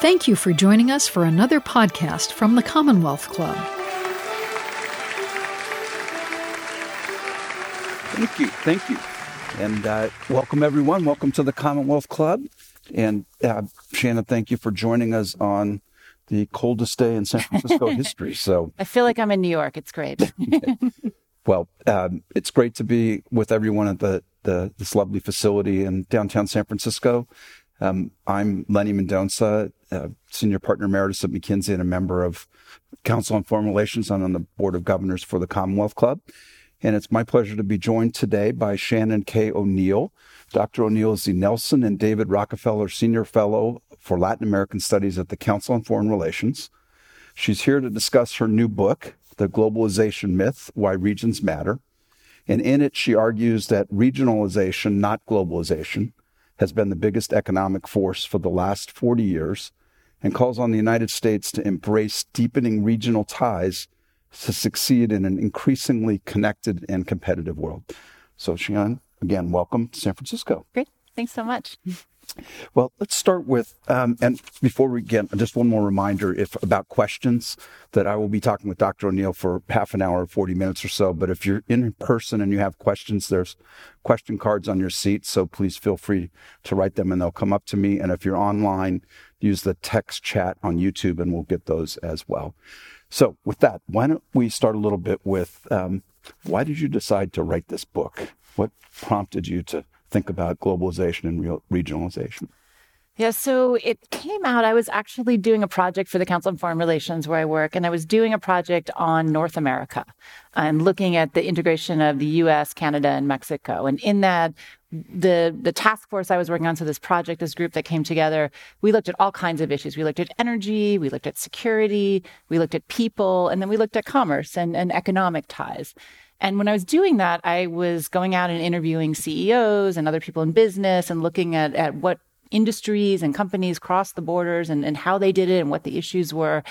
Thank you for joining us for another podcast from the Commonwealth Club. Thank you. Thank you. And uh, welcome, everyone. Welcome to the Commonwealth Club. And uh, Shannon, thank you for joining us on the coldest day in San Francisco history. So I feel like I'm in New York. It's great. well, um, it's great to be with everyone at the, the this lovely facility in downtown San Francisco. Um, I'm Lenny Mendonca, uh, senior partner emeritus at McKinsey and a member of Council on Foreign Relations and on the board of governors for the Commonwealth Club. And it's my pleasure to be joined today by Shannon K. O'Neil. Dr. O'Neil is the Nelson and David Rockefeller Senior Fellow for Latin American Studies at the Council on Foreign Relations. She's here to discuss her new book, The Globalization Myth Why Regions Matter. And in it, she argues that regionalization, not globalization, has been the biggest economic force for the last 40 years and calls on the United States to embrace deepening regional ties to succeed in an increasingly connected and competitive world. So, Shannon, again, welcome to San Francisco. Great. Thanks so much. Well, let's start with, um, and before we get, just one more reminder if about questions that I will be talking with Dr. O'Neil for half an hour, 40 minutes or so. But if you're in person and you have questions, there's question cards on your seat. So please feel free to write them and they'll come up to me. And if you're online, use the text chat on YouTube and we'll get those as well. So with that, why don't we start a little bit with, um, why did you decide to write this book? What prompted you to think about globalization and real regionalization? Yeah, so it came out. I was actually doing a project for the Council on Foreign Relations where I work, and I was doing a project on North America and looking at the integration of the US, Canada, and Mexico. And in that, the the task force I was working on, so this project, this group that came together, we looked at all kinds of issues. We looked at energy, we looked at security, we looked at people, and then we looked at commerce and, and economic ties. And when I was doing that, I was going out and interviewing CEOs and other people in business and looking at, at what industries and companies crossed the borders and, and how they did it and what the issues were.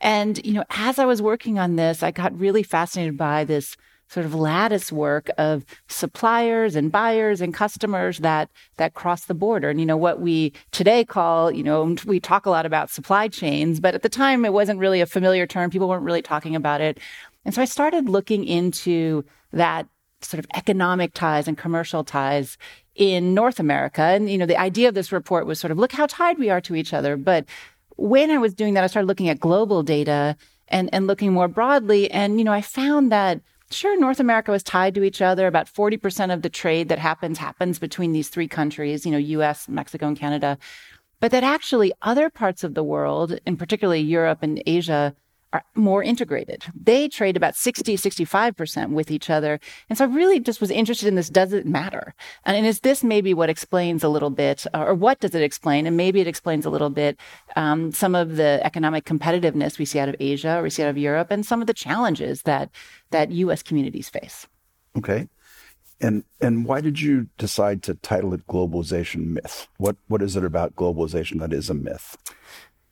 And, you know, as I was working on this, I got really fascinated by this sort of lattice work of suppliers and buyers and customers that that cross the border. And you know what we today call you know we talk a lot about supply chains but at the time it wasn't really a familiar term. People weren't really talking about it and so I started looking into that sort of economic ties and commercial ties in North America. And, you know, the idea of this report was sort of look how tied we are to each other. But when I was doing that, I started looking at global data and, and looking more broadly. And, you know, I found that sure, North America was tied to each other. About 40% of the trade that happens happens between these three countries, you know, US, Mexico, and Canada. But that actually other parts of the world, and particularly Europe and Asia, are more integrated. They trade about 60, 65% with each other. And so I really just was interested in this. Does it matter? And is this maybe what explains a little bit, or what does it explain? And maybe it explains a little bit um, some of the economic competitiveness we see out of Asia or we see out of Europe and some of the challenges that, that U.S. communities face. Okay. And and why did you decide to title it globalization myth? What what is it about globalization that is a myth?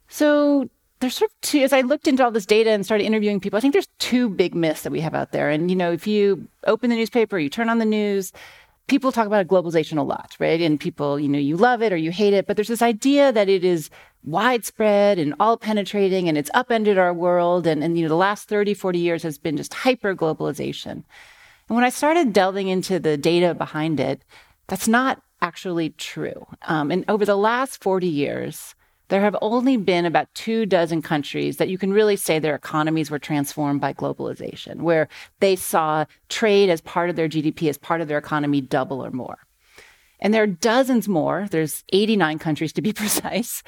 So there's sort of two, as I looked into all this data and started interviewing people, I think there's two big myths that we have out there. And, you know, if you open the newspaper, you turn on the news, people talk about globalization a lot, right? And people, you know, you love it or you hate it, but there's this idea that it is widespread and all penetrating and it's upended our world. And, and, you know, the last 30, 40 years has been just hyper globalization. And when I started delving into the data behind it, that's not actually true. Um, and over the last 40 years, there have only been about two dozen countries that you can really say their economies were transformed by globalization, where they saw trade as part of their GDP, as part of their economy double or more. And there are dozens more, there's 89 countries to be precise,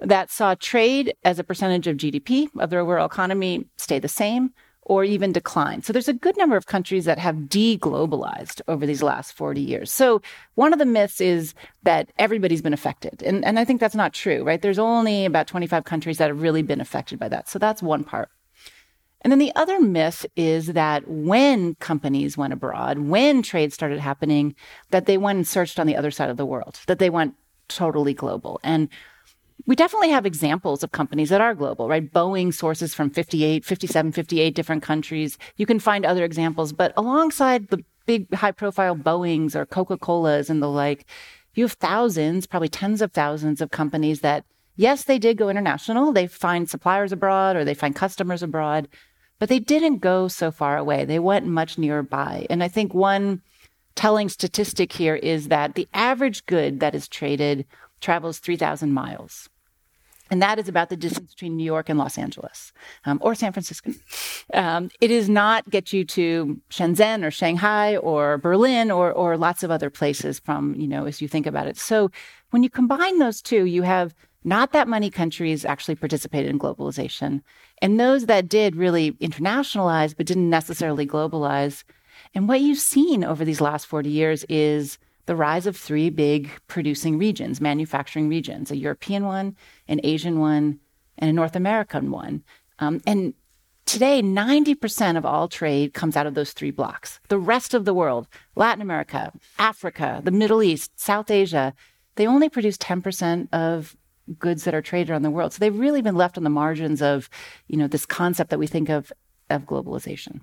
that saw trade as a percentage of GDP of their overall economy stay the same or even decline. So there's a good number of countries that have deglobalized over these last 40 years. So one of the myths is that everybody's been affected. And, and I think that's not true, right? There's only about 25 countries that have really been affected by that. So that's one part. And then the other myth is that when companies went abroad, when trade started happening, that they went and searched on the other side of the world, that they went totally global. And we definitely have examples of companies that are global, right? Boeing sources from 58, 57, 58 different countries. You can find other examples, but alongside the big high profile Boeings or Coca-Colas and the like, you have thousands, probably tens of thousands of companies that Yes, they did go international. They find suppliers abroad or they find customers abroad, but they didn't go so far away. They went much nearby. And I think one telling statistic here is that the average good that is traded travels 3,000 miles. And that is about the distance between New York and Los Angeles um, or San Francisco. Um, it does not get you to Shenzhen or Shanghai or Berlin or, or lots of other places from, you know, as you think about it. So when you combine those two, you have not that many countries actually participated in globalization. And those that did really internationalize, but didn't necessarily globalize. And what you've seen over these last 40 years is the rise of three big producing regions, manufacturing regions, a European one, an Asian one, and a North American one. Um, and today, 90% of all trade comes out of those three blocks. The rest of the world, Latin America, Africa, the Middle East, South Asia, they only produce 10% of goods that are traded around the world. So they've really been left on the margins of, you know, this concept that we think of of globalization.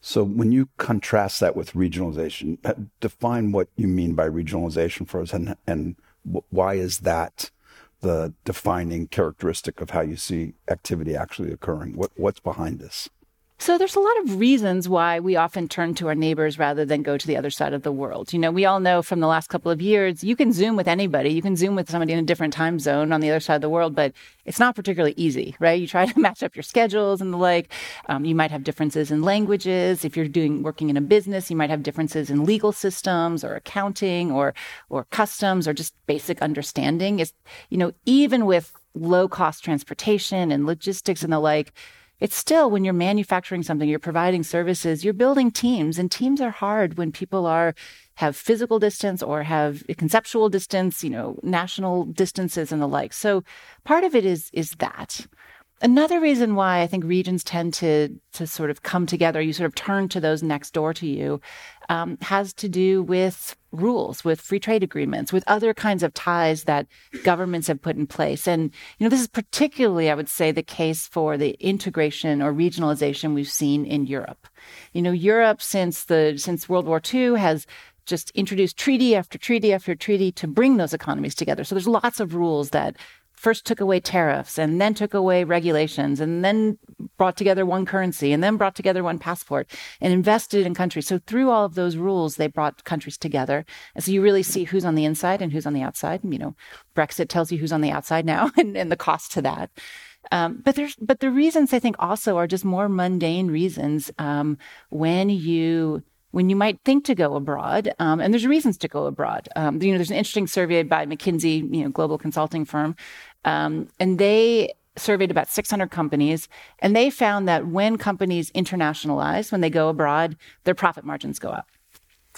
So when you contrast that with regionalization, uh, define what you mean by regionalization for us and, and why is that the defining characteristic of how you see activity actually occurring? What, what's behind this? So there's a lot of reasons why we often turn to our neighbors rather than go to the other side of the world. You know, we all know from the last couple of years, you can Zoom with anybody. You can Zoom with somebody in a different time zone on the other side of the world, but it's not particularly easy, right? You try to match up your schedules and the like. Um, you might have differences in languages. If you're doing working in a business, you might have differences in legal systems or accounting or or customs or just basic understanding. Is you know, even with low cost transportation and logistics and the like it's still when you're manufacturing something, you're providing services, you're building teams, and teams are hard when people are have physical distance or have conceptual distance, you know, national distances and the like. So part of it is is that. Another reason why I think regions tend to to sort of come together, you sort of turn to those next door to you, um, has to do with rules, with free trade agreements, with other kinds of ties that governments have put in place. And you know, this is particularly, I would say, the case for the integration or regionalization we've seen in Europe. You know, Europe since the since World War II has just introduced treaty after treaty after treaty to bring those economies together. So there's lots of rules that first took away tariffs and then took away regulations and then brought together one currency and then brought together one passport and invested in countries. So through all of those rules, they brought countries together. And so you really see who's on the inside and who's on the outside. And, You know, Brexit tells you who's on the outside now and, and the cost to that. Um, but there's, but the reasons I think also are just more mundane reasons. Um, when you, when you might think to go abroad, um, and there's reasons to go abroad. Um, you know, there's an interesting survey by McKinsey, you know, global consulting firm, um, and they surveyed about 600 companies, and they found that when companies internationalize, when they go abroad, their profit margins go up.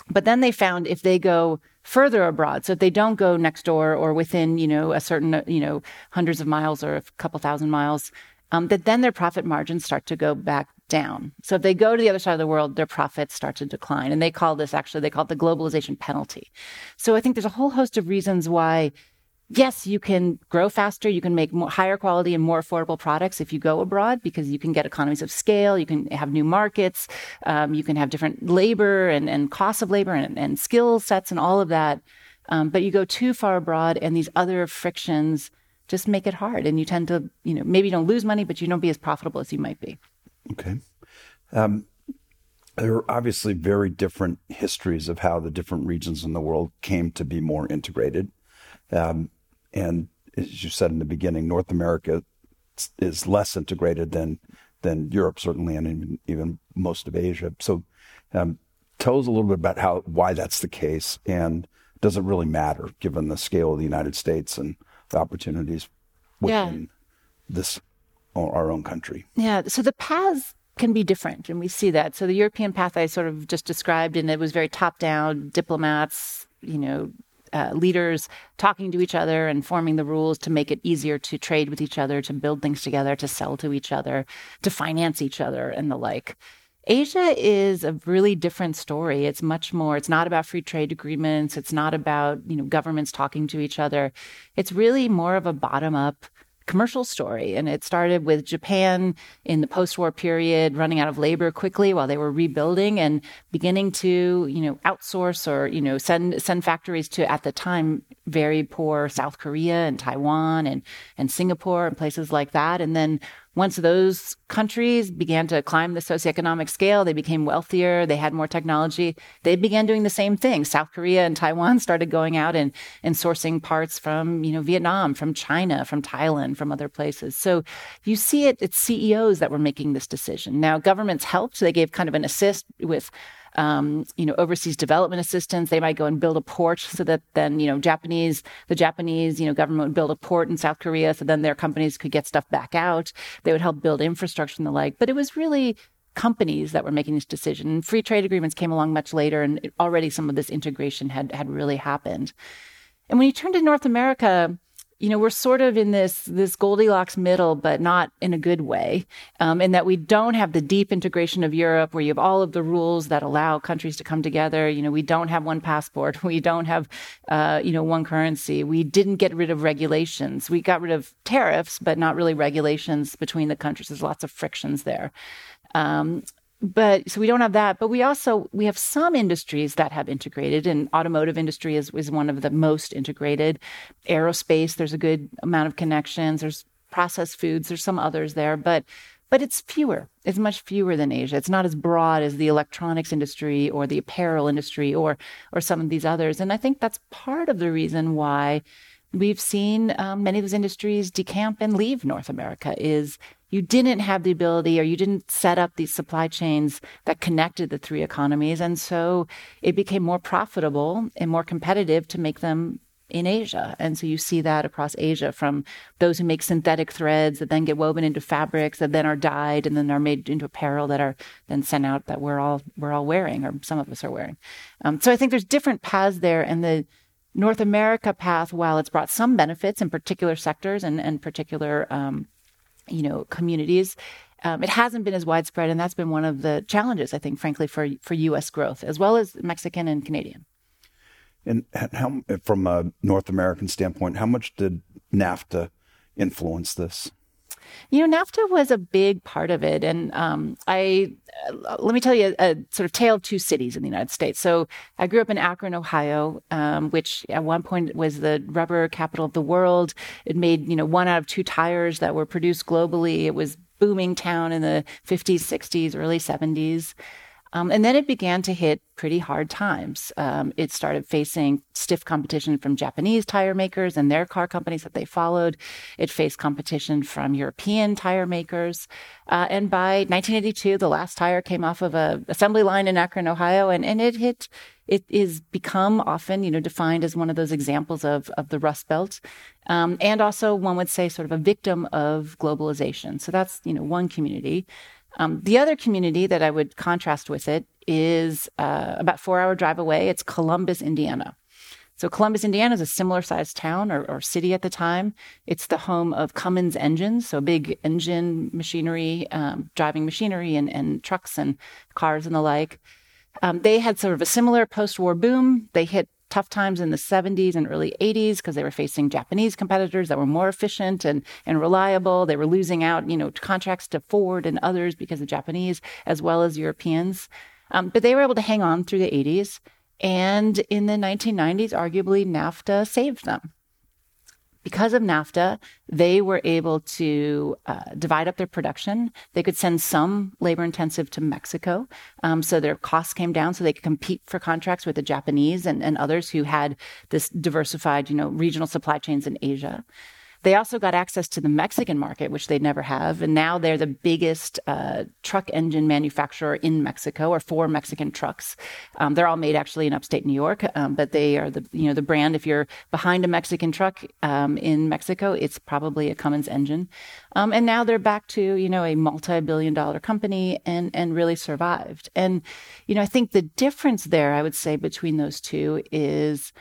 But then they found if they go further abroad, so if they don't go next door or within, you know, a certain, you know, hundreds of miles or a couple thousand miles, um, that then their profit margins start to go back down. So if they go to the other side of the world, their profits start to decline. And they call this actually, they call it the globalization penalty. So I think there's a whole host of reasons why yes, you can grow faster. You can make more, higher quality and more affordable products if you go abroad because you can get economies of scale. You can have new markets. Um, you can have different labor and, and costs of labor and, and skill sets and all of that. Um, but you go too far abroad and these other frictions just make it hard. And you tend to, you know, maybe you don't lose money, but you don't be as profitable as you might be. Okay. Um, there are obviously very different histories of how the different regions in the world came to be more integrated. Um, and as you said in the beginning, North America is less integrated than than Europe, certainly, and even, even most of Asia. So, um, tell us a little bit about how why that's the case, and does it really matter given the scale of the United States and opportunities within yeah. this our own country? Yeah. So the paths can be different, and we see that. So the European path I sort of just described, and it was very top down, diplomats, you know, uh, leaders talking to each other and forming the rules to make it easier to trade with each other, to build things together, to sell to each other, to finance each other, and the like. Asia is a really different story. It's much more, it's not about free trade agreements. It's not about, you know, governments talking to each other. It's really more of a bottom up commercial story. And it started with Japan in the post-war period running out of labor quickly while they were rebuilding and beginning to, you know, outsource or, you know, send send factories to at the time very poor South Korea and Taiwan and and Singapore and places like that. And then once those countries began to climb the socioeconomic scale, they became wealthier, they had more technology, they began doing the same thing. South Korea and Taiwan started going out and, and sourcing parts from, you know, Vietnam, from China, from Thailand, from other places. So you see it, it's CEOs that were making this decision. Now governments helped. They gave kind of an assist with um, you know, overseas development assistance. They might go and build a port so that then, you know, Japanese, the Japanese, you know, government would build a port in South Korea so then their companies could get stuff back out. They would help build infrastructure and the like. But it was really companies that were making this decision. Free trade agreements came along much later, and already some of this integration had had really happened. And when you turn to North America, you know, we're sort of in this this Goldilocks middle, but not in a good way, um, in that we don't have the deep integration of Europe, where you have all of the rules that allow countries to come together. You know, we don't have one passport, we don't have, uh, you know, one currency. We didn't get rid of regulations. We got rid of tariffs, but not really regulations between the countries. There's lots of frictions there. Um, but so we don't have that. But we also we have some industries that have integrated and automotive industry is, is one of the most integrated. Aerospace there's a good amount of connections. There's processed foods there's some others there but but it's fewer. It's much fewer than asia. It's not as broad as the electronics industry or the apparel industry or or some of these others. And i think that's part of the reason why we've seen um, many of those industries decamp and leave north america is you didn't have the ability or you didn't set up these supply chains that connected the three economies. And so it became more profitable and more competitive to make them in Asia. And so you see that across Asia from those who make synthetic threads that then get woven into fabrics that then are dyed and then are made into apparel that are then sent out that we're all we're all wearing or some of us are wearing. Um, so I think there's different paths there and the North America path, while it's brought some benefits in particular sectors and, and particular um, you know, communities. Um, it hasn't been as widespread, and that's been one of the challenges, I think, frankly, for for U.S. growth as well as Mexican and Canadian. And how, from a North American standpoint, how much did NAFTA influence this? You know, NAFTA was a big part of it, and um, I uh, let me tell you a, a, sort of tale of two cities in the United States. So I grew up in Akron, Ohio, um, which at one point was the rubber capital of the world. It made you know one out of two tires that were produced globally. It was booming town in the 50s, 60s, early 70s. Um, and then it began to hit pretty hard times. Um, it started facing stiff competition from Japanese tire makers and their car companies that they followed. It faced competition from European tire makers. Uh, and by 1982, the last tire came off of a assembly line in Akron, Ohio, and, and it hit. It is become often, you know, defined as one of those examples of of the Rust Belt, um, and also one would say sort of a victim of globalization. So that's you know one community. Um, the other community that I would contrast with it is uh, about four hour drive away. It's Columbus, Indiana. So Columbus, Indiana is a similar sized town or, or, city at the time. It's the home of Cummins engines, so big engine machinery, um, driving machinery and, and, trucks and cars and the like. Um, they had sort of a similar post war boom. They hit tough times in the 70s and early 80s because they were facing Japanese competitors that were more efficient and, and reliable. They were losing out, you know, contracts to Ford and others because of Japanese as well as Europeans. Um, but they were able to hang on through the 80s. And in the 1990s, arguably NAFTA saved them because of NAFTA, they were able to uh, divide up their production. They could send some labor intensive to Mexico. Um, so their costs came down so they could compete for contracts with the Japanese and, and others who had this diversified, you know, regional supply chains in Asia. They also got access to the Mexican market, which they never have, and now they're the biggest uh, truck engine manufacturer in Mexico, or for Mexican trucks. Um, they're all made actually in upstate New York, um, but they are the you know the brand. If you're behind a Mexican truck um, in Mexico, it's probably a Cummins engine. Um, and now they're back to you know a multi-billion-dollar company and and really survived. And you know I think the difference there, I would say, between those two is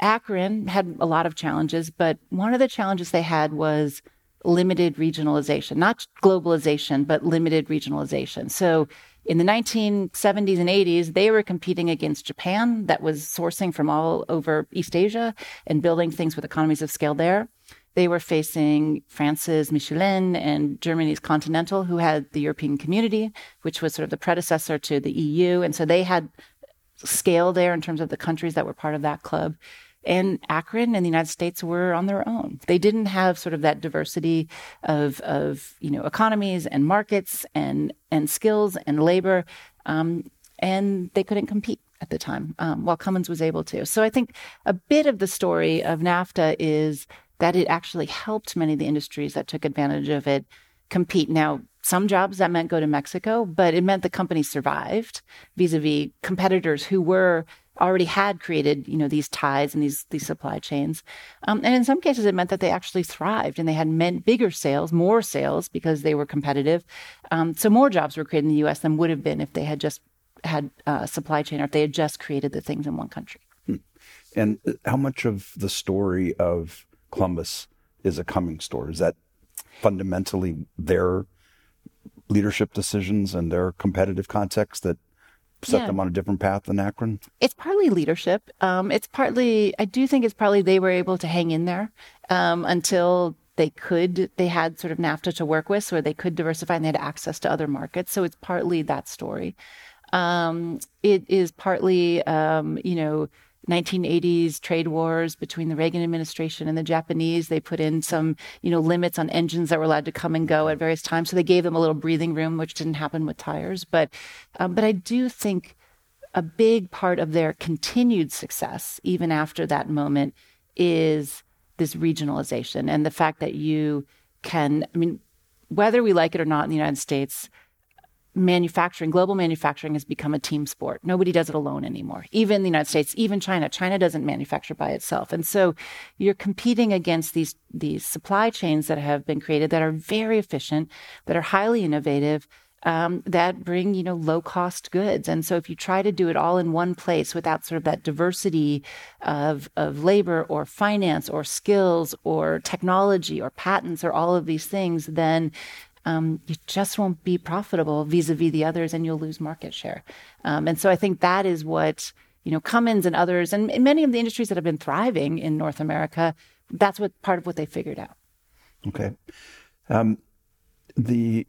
Akron had a lot of challenges, but one of the challenges they had was limited regionalization, not globalization, but limited regionalization. So in the 1970s and 80s, they were competing against Japan that was sourcing from all over East Asia and building things with economies of scale there. they were facing France's Michelin and Germany's Continental, who had the European Community, which was sort of the predecessor to the EU. And so they had scale there in terms of the countries that were part of that club. And Akron and the United States were on their own. They didn't have sort of that diversity of, of you know, economies and markets and, and skills and labor. Um, and they couldn't compete at the time, um, while Cummins was able to. So I think a bit of the story of NAFTA is that it actually helped many of the industries that took advantage of it compete. Now, some jobs that meant go to Mexico, but it meant the company survived vis-a-vis competitors who were already had created, you know, these ties and these these supply chains. Um, and in some cases, it meant that they actually thrived and they had meant bigger sales, more sales because they were competitive. Um, so more jobs were created in the U.S. than would have been if they had just had a uh, supply chain or if they had just created the things in one country. Hmm. And how much of the story of Columbus is a Cummins story? Is that fundamentally their leadership decisions and their competitive context that set yeah. them on a different path than Akron? It's partly leadership. Um, it's partly, I do think it's partly they were able to hang in there um, until they could, they had sort of NAFTA to work with, so they could diversify and they had access to other markets. So it's partly that story. Um, it is partly, um, you know, 1980s trade wars between the Reagan administration and the Japanese. They put in some, you know, limits on engines that were allowed to come and go at various times. So they gave them a little breathing room, which didn't happen with tires. But, um, but I do think a big part of their continued success, even after that moment, is this regionalization and the fact that you can, I mean, whether we like it or not in the United States, manufacturing, global manufacturing has become a team sport. Nobody does it alone anymore. Even the United States, even China. China doesn't manufacture by itself. And so you're competing against these, these supply chains that have been created that are very efficient, that are highly innovative, um, that bring, you know, low cost goods. And so if you try to do it all in one place without sort of that diversity of, of labor or finance or skills or technology or patents or all of these things, then um, you just won't be profitable vis-a-vis the others and you'll lose market share. Um, and so I think that is what, you know, Cummins and others and many of the industries that have been thriving in North America, that's what part of what they figured out. Okay. Um, the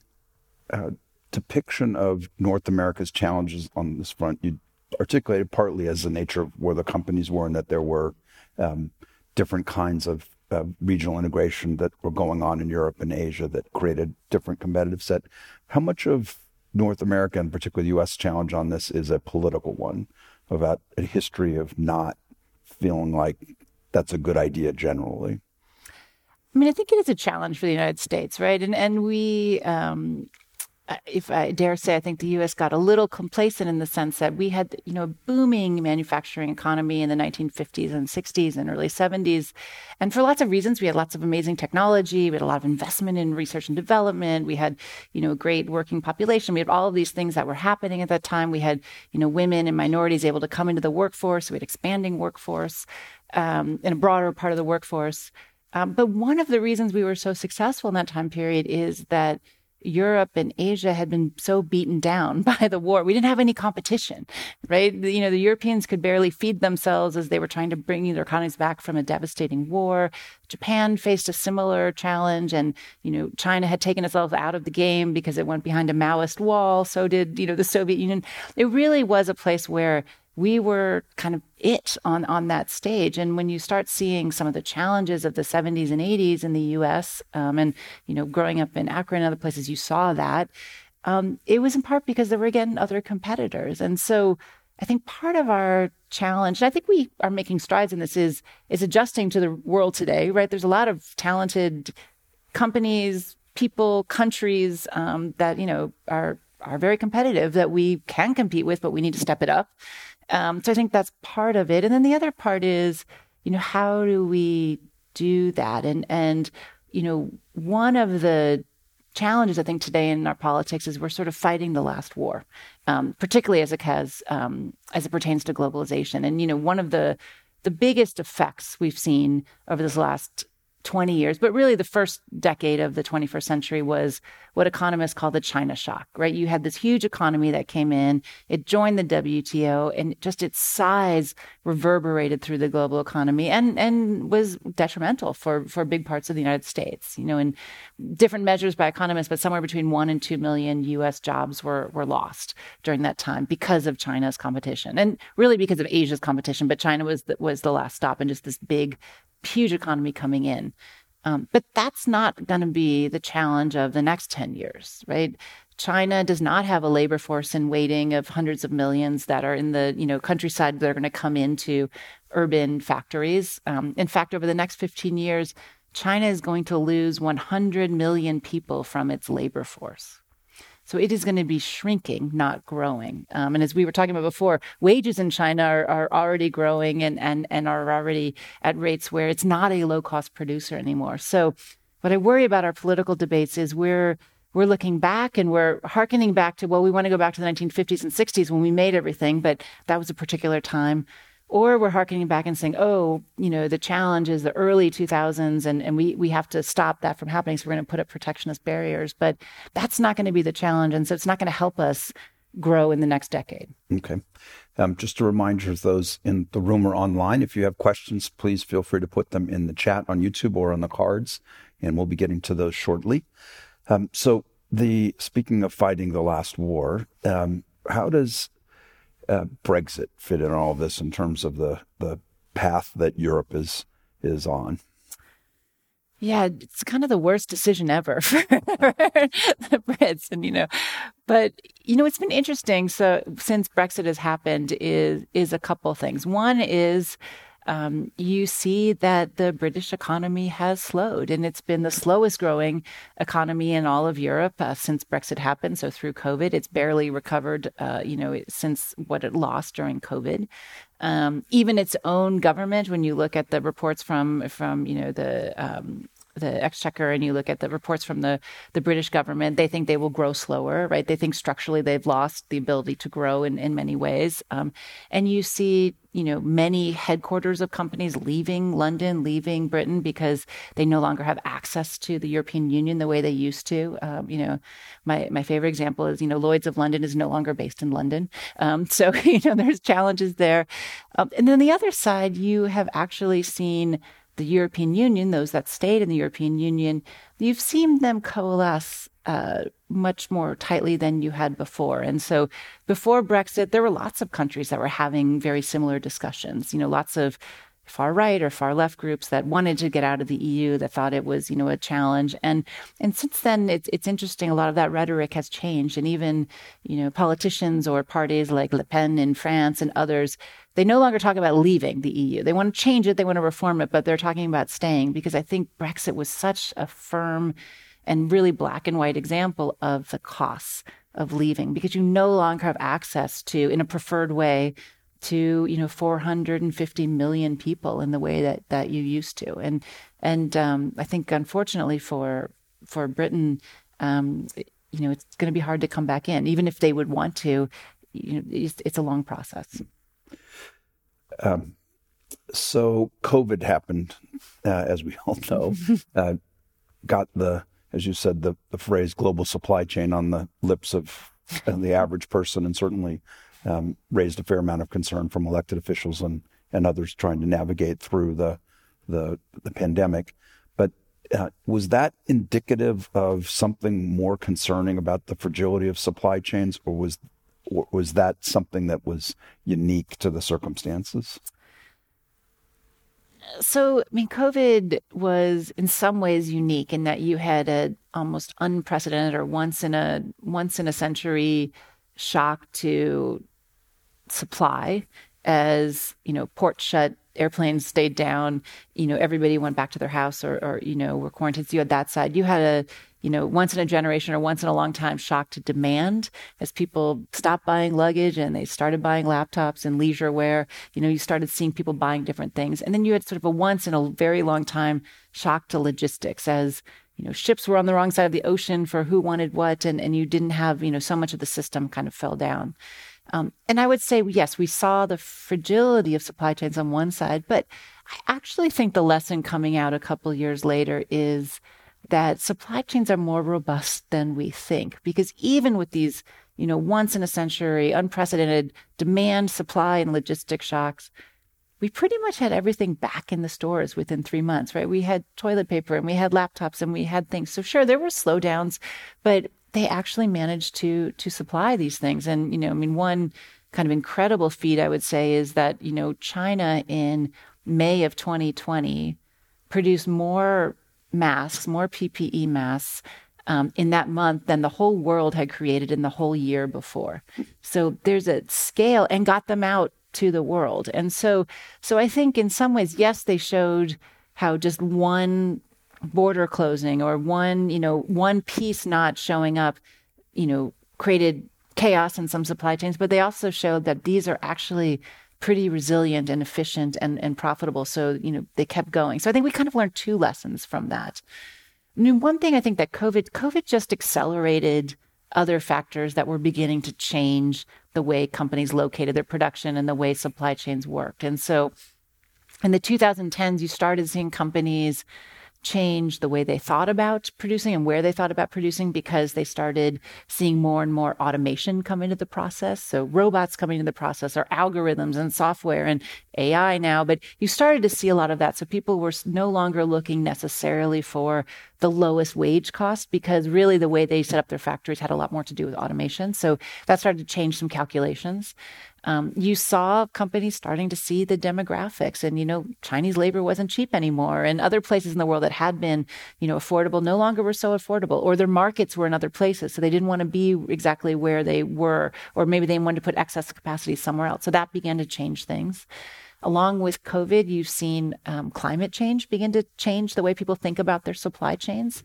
uh, depiction of North America's challenges on this front, you articulated partly as the nature of where the companies were and that there were um, different kinds of uh, regional integration that were going on in Europe and Asia that created different competitive set. How much of North America and particularly the U.S. challenge on this is a political one about a history of not feeling like that's a good idea generally? I mean, I think it is a challenge for the United States, right? And and we um, if I dare say, I think the U.S. got a little complacent in the sense that we had, you know, a booming manufacturing economy in the 1950s and 60s and early 70s, and for lots of reasons, we had lots of amazing technology. We had a lot of investment in research and development. We had, you know, a great working population. We had all of these things that were happening at that time. We had, you know, women and minorities able to come into the workforce. We had expanding workforce um, in a broader part of the workforce. Um, but one of the reasons we were so successful in that time period is that Europe and Asia had been so beaten down by the war. We didn't have any competition, right? You know, the Europeans could barely feed themselves as they were trying to bring their economies back from a devastating war. Japan faced a similar challenge and, you know, China had taken itself out of the game because it went behind a Maoist wall. So did, you know, the Soviet Union. It really was a place where we were kind of it on on that stage. And when you start seeing some of the challenges of the 70s and 80s in the U.S. Um, and you know, growing up in Akron and other places, you saw that. Um, it was in part because there were again other competitors, and so I think part of our challenge, and I think we are making strides in this, is is adjusting to the world today. Right? There's a lot of talented companies, people, countries um, that you know are are very competitive that we can compete with, but we need to step it up. Um, so I think that's part of it. And then the other part is, you know, how do we do that? And, and, you know, one of the challenges I think today in our politics is we're sort of fighting the last war, um, particularly as it has, um, as it pertains to globalization. And, you know, one of the, the biggest effects we've seen over this last 20 years, but really the first decade of the 21st century was what economists call the China shock, right? You had this huge economy that came in, it joined the WTO, and just its size reverberated through the global economy and, and was detrimental for, for big parts of the United States. You know, in different measures by economists, but somewhere between one and two million US jobs were, were lost during that time because of China's competition and really because of Asia's competition. But China was the, was the last stop and just this big huge economy coming in. Um, but that's not going to be the challenge of the next 10 years, right? China does not have a labor force in waiting of hundreds of millions that are in the you know countryside. that are going to come into urban factories. Um, in fact, over the next 15 years, China is going to lose 100 million people from its labor force. So it is going to be shrinking, not growing. Um, and as we were talking about before, wages in China are, are already growing and, and, and are already at rates where it's not a low cost producer anymore. So what I worry about our political debates is we're we're looking back and we're hearkening back to well we want to go back to the 1950s and 60s when we made everything but that was a particular time or we're harkening back and saying, oh, you know, the challenge is the early 2000s and, and we, we have to stop that from happening. So we're going to put up protectionist barriers. But that's not going to be the challenge. And so it's not going to help us grow in the next decade. Okay. Um, just a reminder of those in the room or online, if you have questions, please feel free to put them in the chat on YouTube or on the cards, and we'll be getting to those shortly. Um, so, the speaking of fighting the last war, um, how does uh, Brexit fit in all of this in terms of the the path that Europe is is on? Yeah, it's kind of the worst decision ever for the Brits, and you know, but you know, it's been interesting. So since Brexit has happened, is is a couple things. One is um, you see that the British economy has slowed, and it's been the slowest growing economy in all of Europe uh, since Brexit happened. So through COVID, it's barely recovered, uh, you know, since what it lost during COVID. Um, even its own government, when you look at the reports from from you know the um, the exchequer and you look at the reports from the, the British government, they think they will grow slower, right? They think structurally they've lost the ability to grow in, in many ways. Um, and you see, you know, many headquarters of companies leaving London, leaving Britain because they no longer have access to the European Union the way they used to. Um, you know, my, my favorite example is, you know, Lloyd's of London is no longer based in London. Um, so, you know, there's challenges there. Um, and then the other side, you have actually seen the European Union, those that stayed in the European Union, you've seen them coalesce uh, much more tightly than you had before. And so before Brexit, there were lots of countries that were having very similar discussions. You know, lots of far right or far left groups that wanted to get out of the EU that thought it was you know a challenge. And and since then it's it's interesting. A lot of that rhetoric has changed. And even you know politicians or parties like Le Pen in France and others they no longer talk about leaving the EU they want to change it. They want to reform it but they're talking about staying because I think Brexit was such a firm and really black and white example of the costs of leaving because you no longer have access to in a preferred way to you know 450 million people in the way that that you used to. And and um, I think unfortunately for for Britain um, you know it's going to be hard to come back in even if they would want to you know it's, it's a long process. Um, so COVID happened uh, as we all know uh, got the as you said the the phrase global supply chain on the lips of the average person and certainly um, raised a fair amount of concern from elected officials and, and others trying to navigate through the the, the pandemic. But uh, was that indicative of something more concerning about the fragility of supply chains, or was was that something that was unique to the circumstances? So, I mean, COVID was in some ways unique in that you had a almost unprecedented or once in a once in a century shock to supply as you know ports shut airplanes stayed down you know everybody went back to their house or, or you know were quarantined. So you had that side. You had a you know once in a generation or once in a long time shock to demand as people stopped buying luggage and they started buying laptops and leisure wear. You know you started seeing people buying different things. And then you had sort of a once in a very long time shock to logistics as you know ships were on the wrong side of the ocean for who wanted what and, and you didn't have you know so much of the system kind of fell down um, and I would say, yes, we saw the fragility of supply chains on one side, but I actually think the lesson coming out a couple years later is that supply chains are more robust than we think because even with these you know once in a century unprecedented demand supply and logistic shocks we pretty much had everything back in the stores within three months, right? We had toilet paper and we had laptops and we had things. So sure, there were slowdowns, but they actually managed to to supply these things. And you know, I mean, one kind of incredible feat I would say is that you know China in May of 2020 produced more masks, more PPE masks um, in that month than the whole world had created in the whole year before. So there's a scale and got them out to the world. And so, so I think in some ways, yes, they showed how just one border closing or one, you know, one piece not showing up, you know, created chaos in some supply chains, but they also showed that these are actually pretty resilient and efficient and, and profitable. So, you know, they kept going. So I think we kind of learned two lessons from that. I mean, one thing I think that COVID, COVID just accelerated other factors that were beginning to change the way companies located their production and the way supply chains worked. And so in the 2010s, you started seeing companies change the way they thought about producing and where they thought about producing because they started seeing more and more automation come into the process. So robots coming into the process or algorithms and software and AI now, but you started to see a lot of that. So people were no longer looking necessarily for the lowest wage cost because really the way they set up their factories had a lot more to do with automation. So that started to change some calculations. Um, you saw companies starting to see the demographics and, you know, Chinese labor wasn't cheap anymore. And other places in the world that had been, you know, affordable no longer were so affordable or their markets were in other places. So they didn't want to be exactly where they were, or maybe they wanted to put excess capacity somewhere else. So that began to change things. Along with COVID, you've seen um, climate change begin to change the way people think about their supply chains.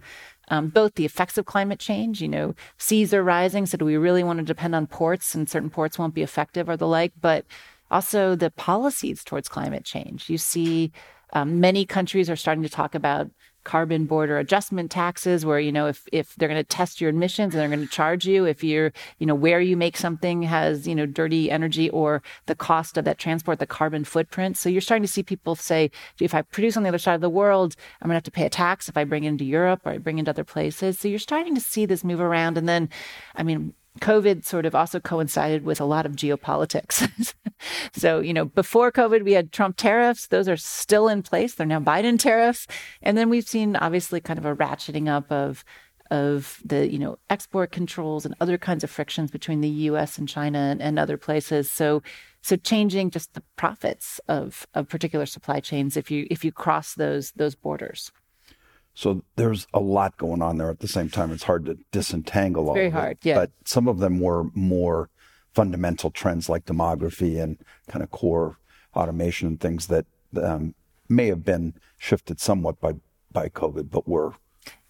Um, both the effects of climate change, you know, seas are rising, so do we really want to depend on ports and certain ports won't be effective or the like, but also the policies towards climate change. You see um, many countries are starting to talk about carbon border adjustment taxes where you know if if they're going to test your emissions and they're going to charge you if you're you know where you make something has you know dirty energy or the cost of that transport the carbon footprint. So you're starting to see people say if i produce on the other side of the world i'm going to have to pay a tax if i bring it into europe or i bring it into other places. So you're starting to see this move around. And then i mean COVID sort of also coincided with a lot of geopolitics. so, you know, before COVID, we had Trump tariffs. Those are still in place. They're now Biden tariffs. And then we've seen obviously kind of a ratcheting up of of the you know export controls and other kinds of frictions between the U.S. and China and, and, other places. So so changing just the profits of of particular supply chains if you if you cross those those borders. So there's a lot going on there at the same time. It's hard to disentangle all Very of hard, it. yeah. But some of them were more fundamental trends like demography and kind of core automation and things that um, may have been shifted somewhat by, by COVID, but were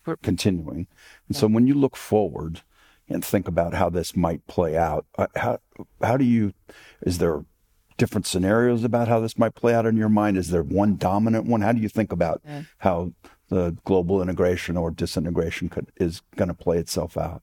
we're, continuing. And yeah. so when you look forward and think about how this might play out, uh, how, how do you, is there different scenarios about how this might play out in your mind? Is there one dominant one? How do you think about yeah. how the global integration or disintegration could, is going to play itself out?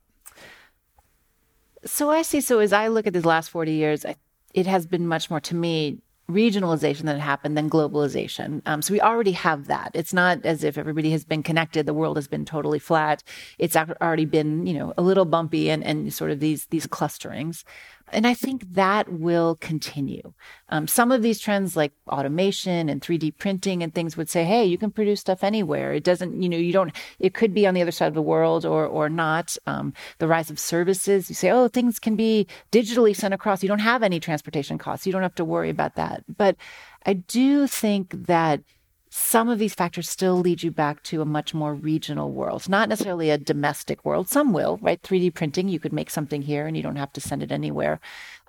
So I see. So as I look at these last 40 years, I, it has been much more to me regionalization that happened than globalization. Um, so we already have that. It's not as if everybody has been connected. The world has been totally flat. It's already been, you know, a little bumpy and, and sort of these, these clusterings. And I think that will continue. Um, some of these trends like automation and 3D printing and things would say, hey, you can produce stuff anywhere. It doesn't, you know, you don't, it could be on the other side of the world or, or not. Um, the rise of services, you say, oh, things can be digitally sent across. You don't have any transportation costs. You don't have to worry about that. But I do think that some of these factors still lead you back to a much more regional world, not necessarily a domestic world. Some will, right? 3D printing, you could make something here and you don't have to send it anywhere.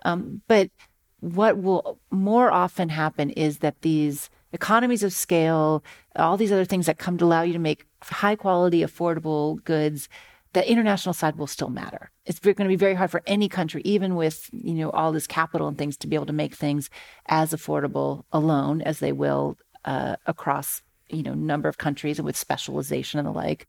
Um, but what will more often happen is that these economies of scale, all these other things that come to allow you to make high quality, affordable goods, the international side will still matter. It's going to be very hard for any country, even with you know all this capital and things, to be able to make things as affordable alone as they will uh, across you know number of countries and with specialization and the like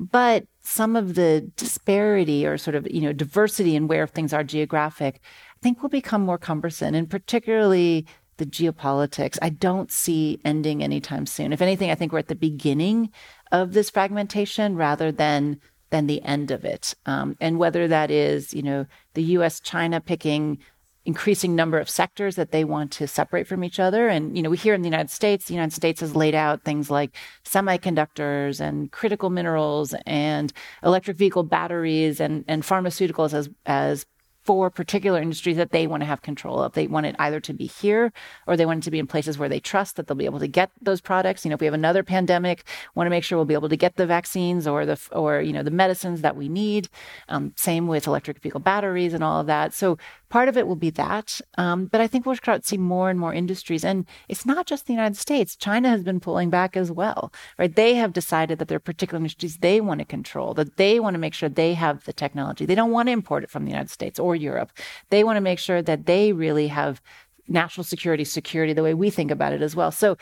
but some of the disparity or sort of you know diversity in where things are geographic i think will become more cumbersome and particularly the geopolitics, I don't see ending anytime soon. If anything, I think we're at the beginning of this fragmentation rather than than the end of it. Um, and whether that is, you know, the U.S. China picking increasing number of sectors that they want to separate from each other. And, you know, we hear in the United States, the United States has laid out things like semiconductors and critical minerals and electric vehicle batteries and, and pharmaceuticals as, as for particular industries that they want to have control of. They want it either to be here or they want it to be in places where they trust that they'll be able to get those products. You know, if we have another pandemic, want to make sure we'll be able to get the vaccines or the or you know the medicines that we need. Um, same with electric vehicle batteries and all of that. So part of it will be that, um, but I think we'll start to see more and more industries, and it's not just the United States. China has been pulling back as well, right? They have decided that there are particular industries they want to control, that they want to make sure they have the technology. They don't want to import it from the United States or Europe. They want to make sure that they really have national security security the way we think about it as well. So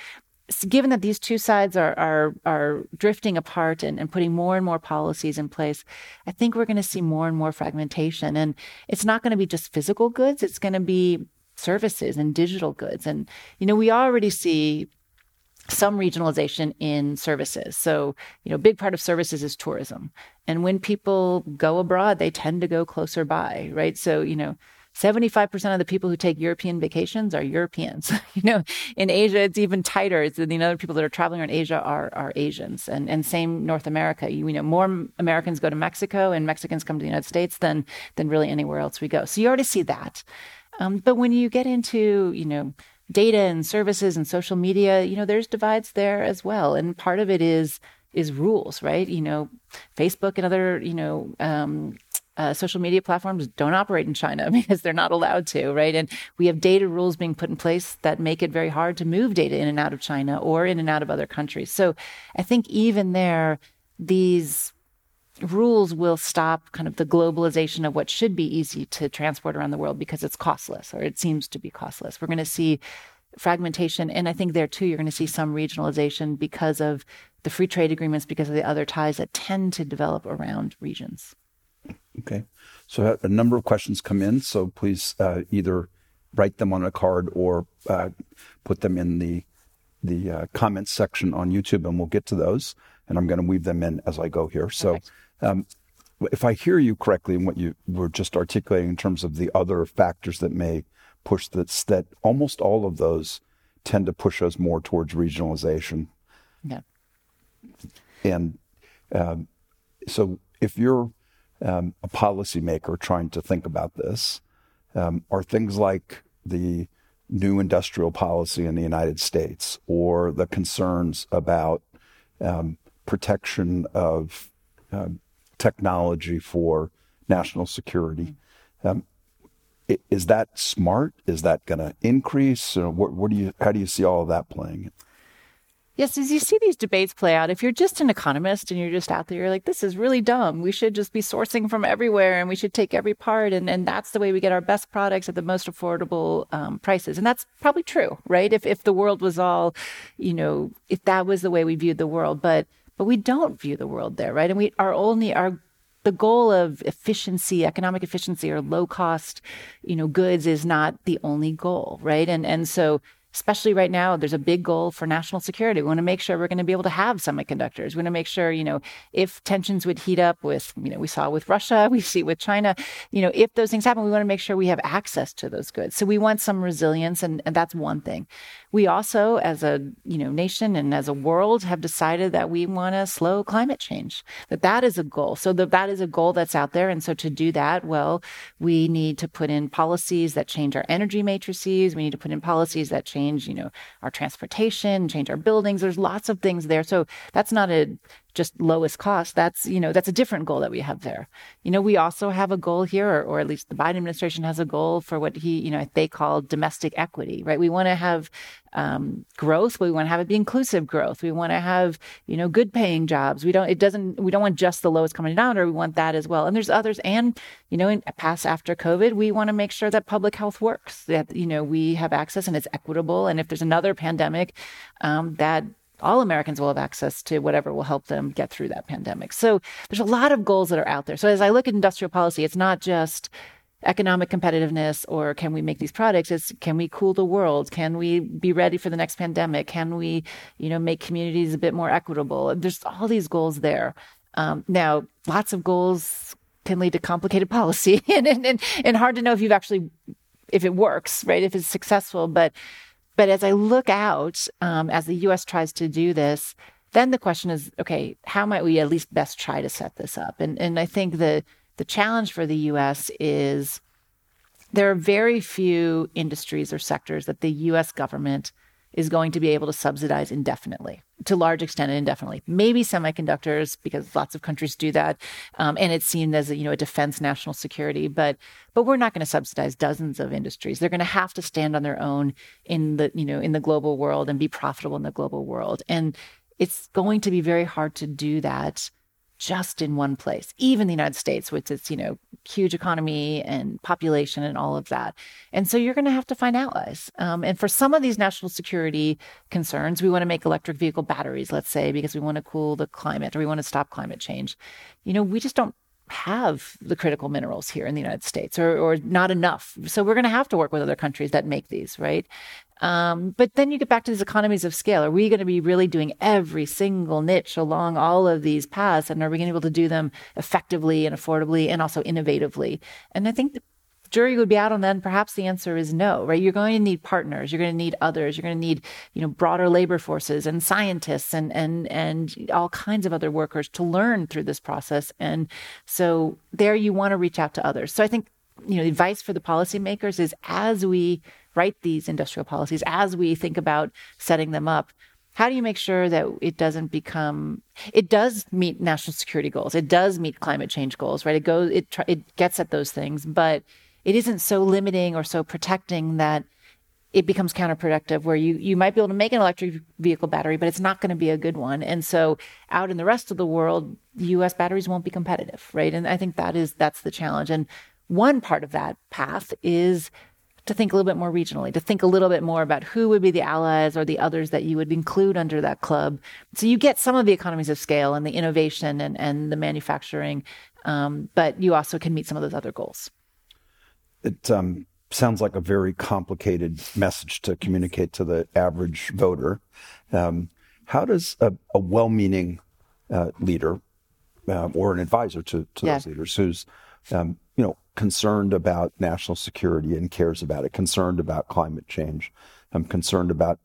given that these two sides are are are drifting apart and, and putting more and more policies in place, I think we're going to see more and more fragmentation. And it's not going to be just physical goods; it's going to be services and digital goods. And you know, we already see some regionalization in services. So, you know, big part of services is tourism. And when people go abroad, they tend to go closer by, right? So, you know, 75% of the people who take European vacations are Europeans. you know, in Asia, it's even tighter. It's the other people that are traveling around Asia are, are Asians and, and same North America. You, you know, more Americans go to Mexico and Mexicans come to the United States than, than really anywhere else we go. So you already see that. Um, but when you get into, you know, data and services and social media, you know, there's divides there as well. And part of it is is rules, right? You know, Facebook and other, you know, um, uh, social media platforms don't operate in China because they're not allowed to, right? And we have data rules being put in place that make it very hard to move data in and out of China or in and out of other countries. So I think even there, these rules will stop kind of the globalization of what should be easy to transport around the world because it's costless or it seems to be costless. We're going to see fragmentation. And I think there too, you're going to see some regionalization because of the free trade agreements, because of the other ties that tend to develop around regions. Okay. So a number of questions come in. So please uh, either write them on a card or uh, put them in the the uh, comments section on YouTube, and we'll get to those. And I'm going to weave them in as I go here. So, um, if I hear you correctly what you were just articulating in terms of the other factors that may push this, that almost all of those tend to push us more towards regionalization. Yeah. And um, so, if you're um, a policymaker trying to think about this um, are things like the new industrial policy in the United States or the concerns about um, protection of um, technology for national security. Um, is that smart? Is that going to increase? What, what do you? How do you see all of that playing? Yes, as you see these debates play out, if you're just an economist and you're just out there, you're like, this is really dumb. We should just be sourcing from everywhere and we should take every part. And, and that's the way we get our best products at the most affordable um, prices. And that's probably true, right? If, if the world was all, you know, if that was the way we viewed the world. But, but we don't view the world there, right? And we are only, our the goal of efficiency, economic efficiency or low cost, you know, goods is not the only goal, right? And and so especially right now, there's a big goal for national security. We want to make sure we're going to be able to have semiconductors. We want to make sure, you know, if tensions would heat up with, you know, we saw with Russia, we see with China, you know, if those things happen, we want to make sure we have access to those goods. So we want some resilience, and, and that's one thing. We also, as a, you know, nation and as a world, have decided that we want to slow climate change, that that is a goal. So that that is a goal that's out there. And so to do that, well, we need to put in policies that change our energy matrices. We need to put in policies that change change, you know, our transportation, change our buildings. There's lots of things there. So that's not a just lowest cost. That's, you know, that's a different goal that we have there. You know, we also have a goal here, or, or, at least the Biden administration has a goal for what he, you know, they call domestic equity, right? We want to have um, growth. We want to have it be inclusive growth. We want to have, you know, good paying jobs. We don't, it doesn't, we don't want just the lowest common denominator. We want that as well. And there's others. And, you know, in past after COVID, we want to make sure that public health works, that, you know, we have access and it's equitable. And if there's another pandemic, um, that all Americans will have access to whatever will help them get through that pandemic. So there's a lot of goals that are out there. So as I look at industrial policy, it's not just economic competitiveness or can we make these products it's can we cool the world? Can we be ready for the next pandemic? Can we you know make communities a bit more equitable? There's all these goals there. Um, now lots of goals can lead to complicated policy and, and, and hard to know if you've actually if it works right? If it's successful but but as i look out um, as the us tries to do this then the question is okay how might we at least best try to set this up? And and i think the the challenge for the US is there are very few industries or sectors that the US government is going to be able to subsidize indefinitely, to large extent and indefinitely. Maybe semiconductors, because lots of countries do that, um, and it's seen as a, you know a defense national security. But but we're not going to subsidize dozens of industries. They're going to have to stand on their own in the you know in the global world and be profitable in the global world. And it's going to be very hard to do that just in one place, even the United States, with its, you know, huge economy and population and all of that. And so you're going to have to find allies. Um, and for some of these national security concerns, we want to make electric vehicle batteries, let's say, because we want to cool the climate or we want to stop climate change. You know, we just don't have the critical minerals here in the United States or, or not enough. So we're going to have to work with other countries that make these, right? Um, but then you get back to these economies of scale. Are we going to be really doing every single niche along all of these paths? And are we going to be able to do them effectively and affordably and also innovatively? And I think the jury would be out on that. And perhaps the answer is no, right? You're going to need partners. You're going to need others. You're going to need, you know, broader labor forces and scientists and, and, and all kinds of other workers to learn through this process. And so there you want to reach out to others. So I think, you know, the advice for the policymakers is as we write these industrial policies, as we think about setting them up, how do you make sure that it doesn't become it does meet national security goals. It does meet climate change goals right? It goes it it gets at those things but it isn't so limiting or so protecting that it becomes counterproductive where you you might be able to make an electric vehicle battery but it's not going to be a good one. And so out in the rest of the world US batteries won't be competitive right? And i think that is that's the challenge. And one part of that path is to think a little bit more regionally, to think a little bit more about who would be the allies or the others that you would include under that club. So you get some of the economies of scale and the innovation and, and the manufacturing, um, but you also can meet some of those other goals. It um, sounds like a very complicated message to communicate to the average voter. Um, how does a, a well meaning uh, leader uh, or an advisor to, to yeah. those leaders who's um, you know, concerned about national security and cares about it, concerned about climate change, I'm concerned about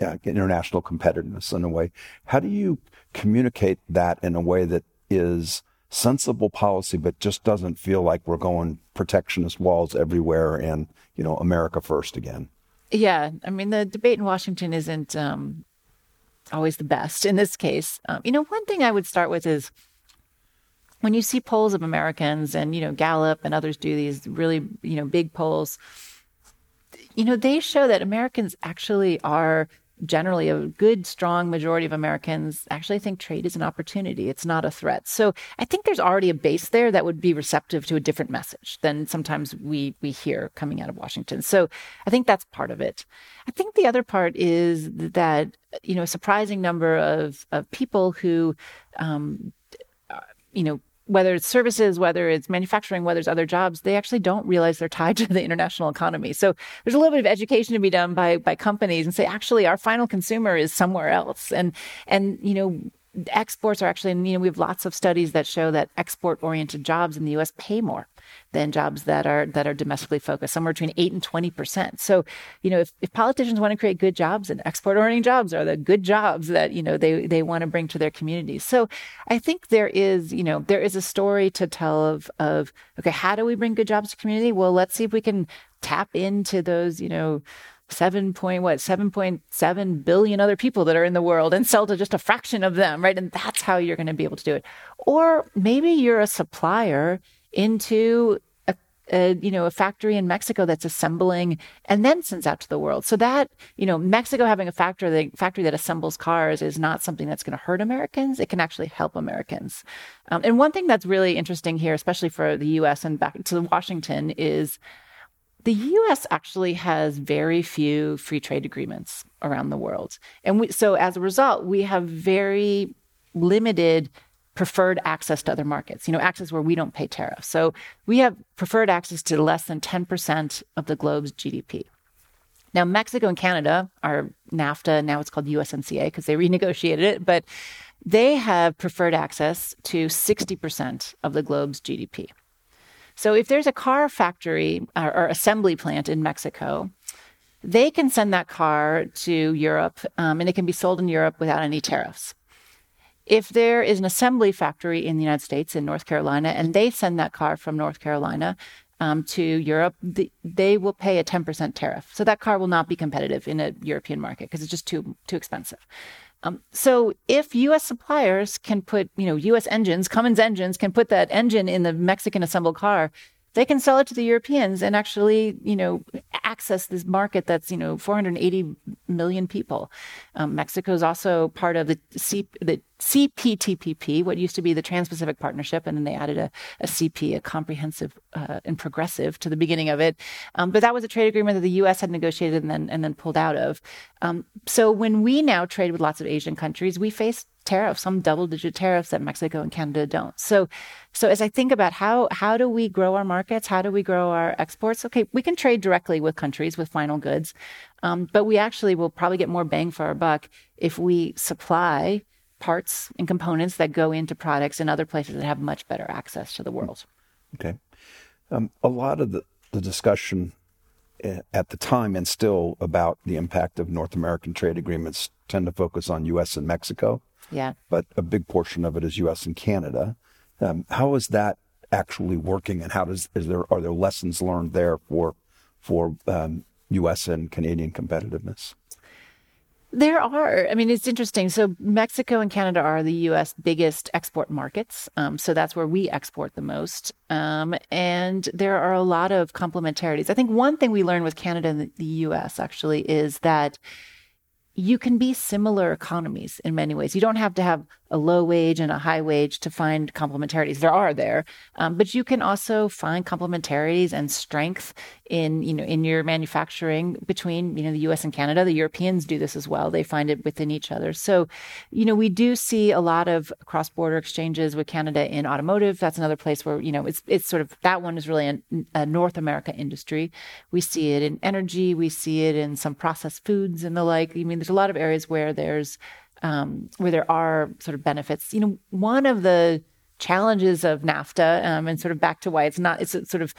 uh, international competitiveness in a way. How do you communicate that in a way that is sensible policy, but just doesn't feel like we're going protectionist walls everywhere and, you know, America first again? Yeah. I mean, the debate in Washington isn't um, always the best in this case. Um, you know, one thing I would start with is when you see polls of Americans and, you know, Gallup and others do these really, you know, big polls, you know, they show that Americans actually are generally a good, strong majority of Americans actually think trade is an opportunity. It's not a threat. So I think there's already a base there that would be receptive to a different message than sometimes we we hear coming out of Washington. So I think that's part of it. I think the other part is that you know a surprising number of of people who um, you know, whether it's services, whether it's manufacturing, whether it's other jobs, they actually don't realize they're tied to the international economy. So there's a little bit of education to be done by by companies and say, actually, our final consumer is somewhere else. And and you know, exports are actually, you know, we have lots of studies that show that export oriented jobs in the US pay more than jobs that are that are domestically focused, somewhere between eight and twenty percent. So, you know, if, if politicians want to create good jobs and export oriented jobs are the good jobs that, you know, they they want to bring to their communities. So I think there is, you know, there is a story to tell of of okay, how do we bring good jobs to community? Well, let's see if we can tap into those, you know, seven point what seven point seven billion other people that are in the world and sell to just a fraction of them, right? And that's how you're going to be able to do it. Or maybe you're a supplier into a, a, you know a factory in Mexico that's assembling and then sends out to the world. So that you know Mexico having a factory the factory that assembles cars is not something that's going to hurt Americans. It can actually help Americans. Um, and one thing that's really interesting here, especially for the U.S. and back to Washington, is the US actually has very few free trade agreements around the world. And we, so as a result, we have very limited preferred access to other markets, you know, access where we don't pay tariffs. So we have preferred access to less than 10% of the globe's GDP. Now, Mexico and Canada are NAFTA, now it's called USMCA because they renegotiated it, but they have preferred access to 60% of the globe's GDP. So if there's a car factory or, or assembly plant in Mexico, they can send that car to Europe um, and it can be sold in Europe without any tariffs. If there is an assembly factory in the United States, in North Carolina, and they send that car from North Carolina um, to Europe, the, they will pay a 10% tariff. So that car will not be competitive in a European market because it's just too, too expensive. Um, so if U.S. suppliers can put, you know, U.S. engines, Cummins engines can put that engine in the Mexican assembled car, they can sell it to the Europeans and actually, you know, access this market that's, you know, 480 million people. Um, Mexico is also part of the, C, the CPTPP, what used to be the Trans-Pacific Partnership, and then they added a, a CP, a comprehensive uh, and progressive, to the beginning of it. Um, but that was a trade agreement that the U.S. had negotiated and then and then pulled out of. Um, so when we now trade with lots of Asian countries, we face tariffs, some double digit tariffs that Mexico and Canada don't. So, so as I think about how how do we grow our markets, how do we grow our exports? Okay, we can trade directly with countries with final goods, um, but we actually will probably get more bang for our buck if we supply parts and components that go into products in other places that have much better access to the world. Okay, um, a lot of the the discussion eh, at the time and still about the impact of North American trade agreements tend to focus on U.S. and Mexico. Yeah. But a big portion of it is U.S. and Canada. Um, how is that actually working, and how does is there are there lessons learned there for for um, U.S. and Canadian competitiveness? There are. I mean, it's interesting. So, Mexico and Canada are the U.S. biggest export markets. Um, so, that's where we export the most. Um, and there are a lot of complementarities. I think one thing we learned with Canada and the U.S. actually is that you can be similar economies in many ways. You don't have to have a low wage and a high wage to find complementarities. There are there, um, but you can also find complementarities and strength in you know in your manufacturing between you know the U.S. and Canada. The Europeans do this as well. They find it within each other. So, you know, we do see a lot of cross-border exchanges with Canada in automotive. That's another place where you know it's it's sort of that one is really a, a North America industry. We see it in energy. We see it in some processed foods and the like. I mean, there's a lot of areas where there's um, where there are sort of benefits. You know, one of the challenges of NAFTA, um, and sort of back to why it's not, it's sort of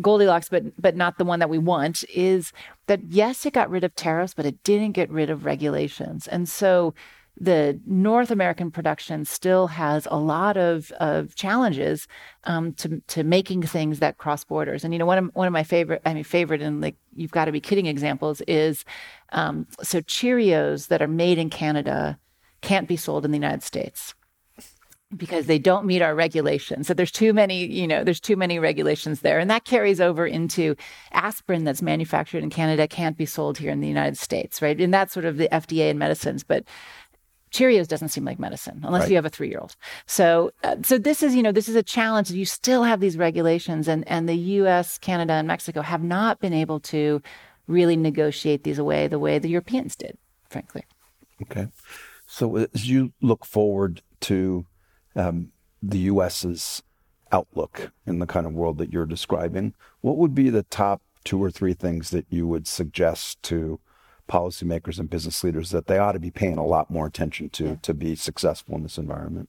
Goldilocks, but but not the one that we want, is that yes, it got rid of tariffs, but it didn't get rid of regulations, and so the North American production still has a lot of, of challenges um, to to making things that cross borders. And you know, one of one of my favorite, I mean, favorite and like you've got to be kidding examples is um, so Cheerios that are made in Canada can't be sold in the United States because they don't meet our regulations. So there's too many, you know, there's too many regulations there. And that carries over into aspirin that's manufactured in Canada can't be sold here in the United States, right? And that's sort of the FDA and medicines. But Cheerios doesn't seem like medicine unless right. you have a three year old. So, uh, so this is, you know, this is a challenge. You still have these regulations and, and the US, Canada, and Mexico have not been able to really negotiate these away the way the Europeans did, frankly. Okay. So as you look forward to um, the US's outlook in the kind of world that you're describing, what would be the top two or three things that you would suggest to policymakers and business leaders that they ought to be paying a lot more attention to yeah. to be successful in this environment?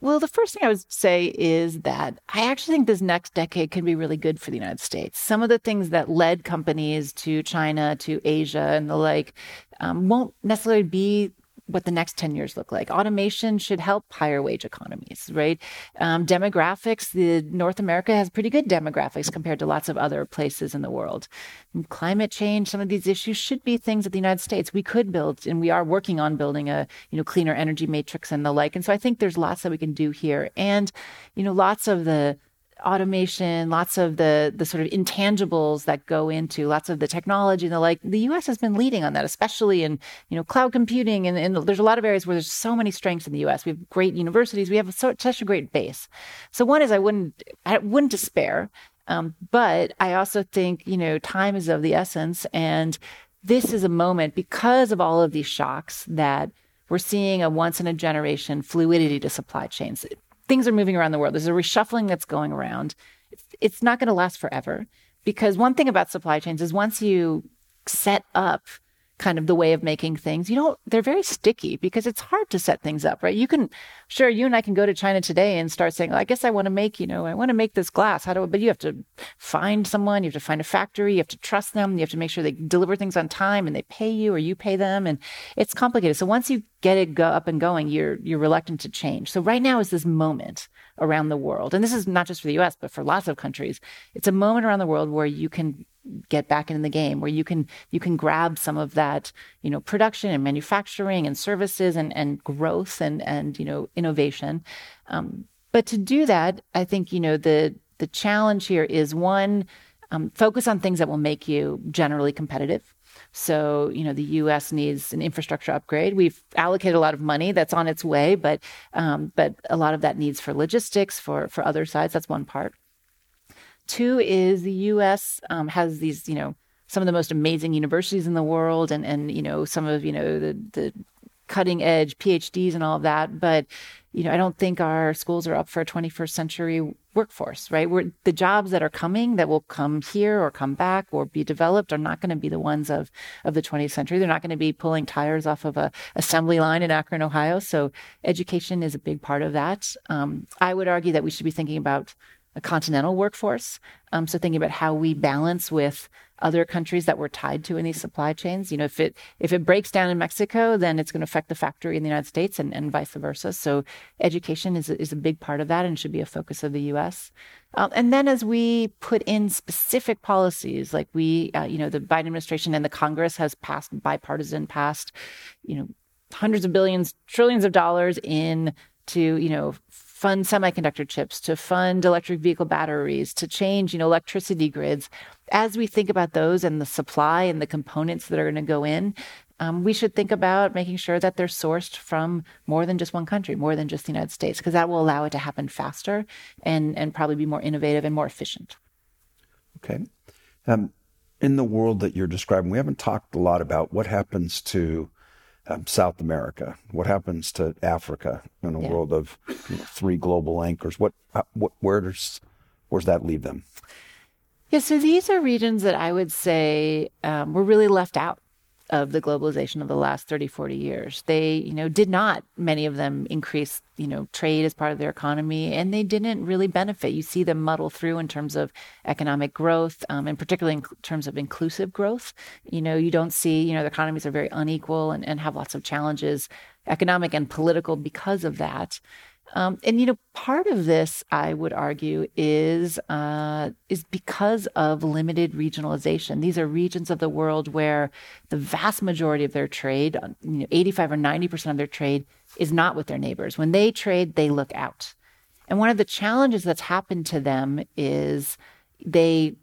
Well, the first thing I would say is that I actually think this next decade can be really good for the United States. Some of the things that led companies to China, to Asia, and the like um, won't necessarily be what the next 10 years look like. Automation should help higher wage economies, right? Um, demographics, the North America has pretty good demographics compared to lots of other places in the world. And climate change, some of these issues should be things that the United States we could build, and we are working on building a you know cleaner energy matrix and the like. And so I think there's lots that we can do here, and you know lots of the automation, lots of the the sort of intangibles that go into lots of the technology and the like. The U.S. has been leading on that, especially in you know cloud computing, and, and there's a lot of areas where there's so many strengths in the U.S. We have great universities, we have such a great base. So one is I wouldn't I wouldn't despair, um, but I also think you know time is of the essence, and this is a moment because of all of these shocks that we're seeing a once in a generation fluidity to supply chains. Things are moving around the world. There's a reshuffling that's going around. It's not going to last forever because one thing about supply chains is once you set up kind of the way of making things. You know, they're very sticky because it's hard to set things up, right? You can, sure, you and I can go to China today and start saying, well, I guess I want to make, you know, I want to make this glass. How do I, but you have to find someone, you have to find a factory, you have to trust them, you have to make sure they deliver things on time and they pay you or you pay them. And it's complicated. So once you get it go up and going, you're, you're reluctant to change. So right now is this moment around the world. And this is not just for the US, but for lots of countries. It's a moment around the world where you can get back in the game where you can you can grab some of that you know production and manufacturing and services and and growth and and you know innovation um, but to do that i think you know the the challenge here is one um, focus on things that will make you generally competitive so, you know, the U.S. needs an infrastructure upgrade. We've allocated a lot of money that's on its way, but um, but a lot of that needs for logistics, for for other sides. That's one part. Two is the U.S. Um, has these, you know, some of the most amazing universities in the world, and and you know some of you know the the cutting edge PhDs and all of that. But you know, I don't think our schools are up for a 21st century workforce, right? We're, the jobs that are coming that will come here or come back or be developed are not going to be the ones of, of the 20th century. They're not going to be pulling tires off of a assembly line in Akron, Ohio. So education is a big part of that. Um, I would argue that we should be thinking about a continental workforce. Um, so thinking about how we balance with other countries that we're tied to in these supply chains. You know, if it if it breaks down in Mexico, then it's going to affect the factory in the United States and, and vice versa. So education is is a big part of that and should be a focus of the U.S. Um, and then as we put in specific policies, like we, uh, you know, the Biden administration and the Congress has passed bipartisan, passed, you know, hundreds of billions, trillions of dollars in to you know fund semiconductor chips, to fund electric vehicle batteries, to change, you know, electricity grids. As we think about those and the supply and the components that are going to go in, um, we should think about making sure that they're sourced from more than just one country, more than just the United States, because that will allow it to happen faster and and probably be more innovative and more efficient. Okay. Um, in the world that you're describing, we haven't talked a lot about what happens to um, South America? What happens to Africa in a yeah. world of you know, three global anchors? What, what, where does, where's that leave them? Yeah, so these are regions that I would say um, were really left out of the globalization of the last 30 40 years. They you know did not many of them increase you know trade as part of their economy and they didn't really benefit. You see them muddle through in terms of economic growth um, and particularly in terms of inclusive growth. You know you don't see you know the economies are very unequal and, and have lots of challenges economic and political because of that um, and you know, part of this, I would argue, is uh, is because of limited regionalization. These are regions of the world where the vast majority of their trade, uh, you know, 85 or 90 percent of their trade, is not with their neighbors. When they trade, they look out. And one of the challenges that's happened to them is they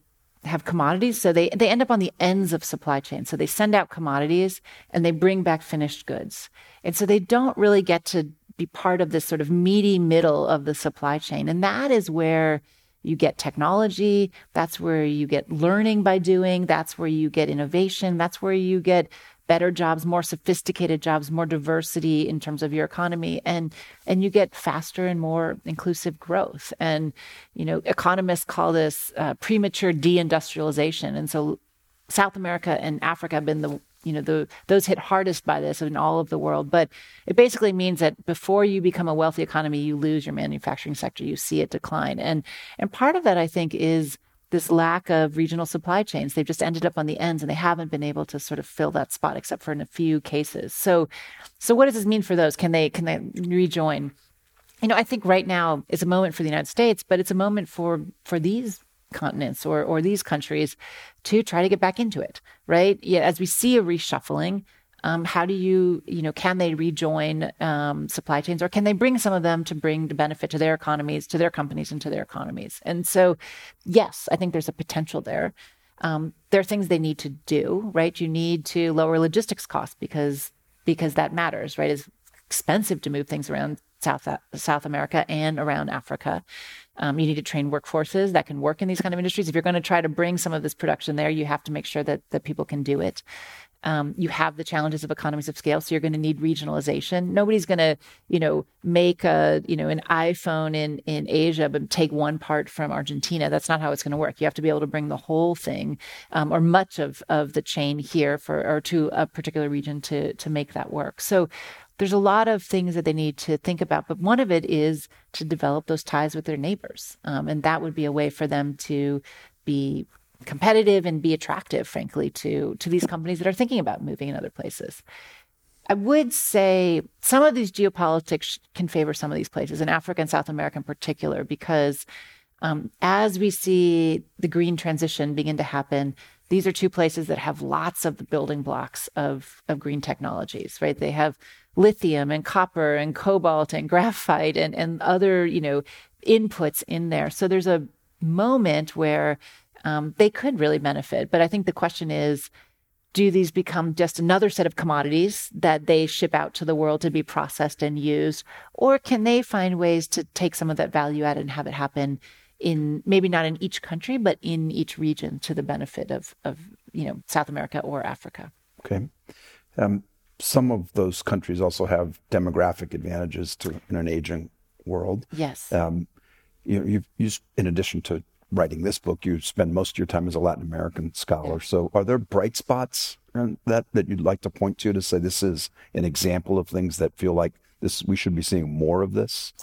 have commodities, so they they end up on the ends of supply chain. So they send out commodities and they bring back finished goods, and so they don't really get to be part of this sort of meaty middle of the supply chain. And that is where you get technology. That's where you get learning by doing. That's where you get innovation. That's where you get better jobs, more sophisticated jobs, more diversity in terms of your economy, and and you get faster and more inclusive growth. And you know, economists call this uh, premature deindustrialization. And so, South America and Africa have been the you know the those hit hardest by this in all of the world. But it basically means that before you become a wealthy economy you lose your manufacturing sector. You see it decline. And and part of that i think is this lack of regional supply chains. They've just ended up on the ends and they haven't been able to sort of fill that spot except for in a few cases. So so what does this mean for those? Can they can they rejoin? You know i think right now is a moment for the united states but it's a moment for for these continents or or these countries to try to get back into it, right? Yeah, as we see a reshuffling, um, how do you, you know, can they rejoin um, supply chains or can they bring some of them to bring the benefit to their economies, to their companies, and to their economies? And so, yes, I think there's a potential there. Um, there are things they need to do, right? You need to lower logistics costs because because that matters, right? It's expensive to move things around South South America and around Africa. Um, you need to train workforces that can work in these kind of industries. If you're going to try to bring some of this production there, you have to make sure that that people can do it. Um, you have the challenges of economies of scale, so you're going to need regionalization. Nobody's going to, you know, make a, you know, an iPhone in in Asia, but take one part from Argentina. That's not how it's going to work. You have to be able to bring the whole thing um, or much of of the chain here for or to a particular region to to make that work. So there's a lot of things that they need to think about, but one of it is to develop those ties with their neighbors, um, and that would be a way for them to be competitive and be attractive, frankly, to to these companies that are thinking about moving in other places. I would say some of these geopolitics can favor some of these places, in Africa and South America in particular, because um, as we see the green transition begin to happen, these are two places that have lots of the building blocks of, of green technologies, right? They have lithium and copper and cobalt and graphite and, and other, you know, inputs in there. So there's a moment where um, they could really benefit. But I think the question is, do these become just another set of commodities that they ship out to the world to be processed and used? Or can they find ways to take some of that value add and have it happen in maybe not in each country, but in each region to the benefit of, of you know, South America or Africa? Okay. Um, some of those countries also have demographic advantages to in an aging world. Yes. Um, you know, you've used, in addition to writing this book, you spend most of your time as a Latin American scholar. Yeah. So, are there bright spots that that you'd like to point to to say this is an example of things that feel like this we should be seeing more of this?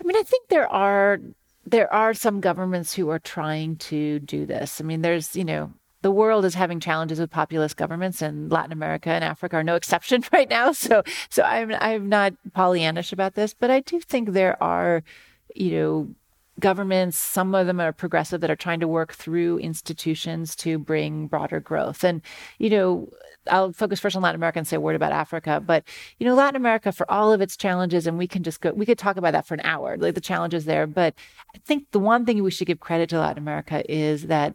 I mean, I think there are there are some governments who are trying to do this. I mean, there's you know the world is having challenges with populist governments, and Latin America and Africa are no exception right now. So, so I'm I'm not Pollyannish about this, but I do think there are, you know, governments, some of them are progressive that are trying to work through institutions to bring broader growth. And, you know, I'll focus first on Latin America and say a word about Africa. But, you know, Latin America, for all of its challenges, and we can just go, we could talk about that for an hour, like the challenges there. But I think the one thing we should give credit to Latin America is that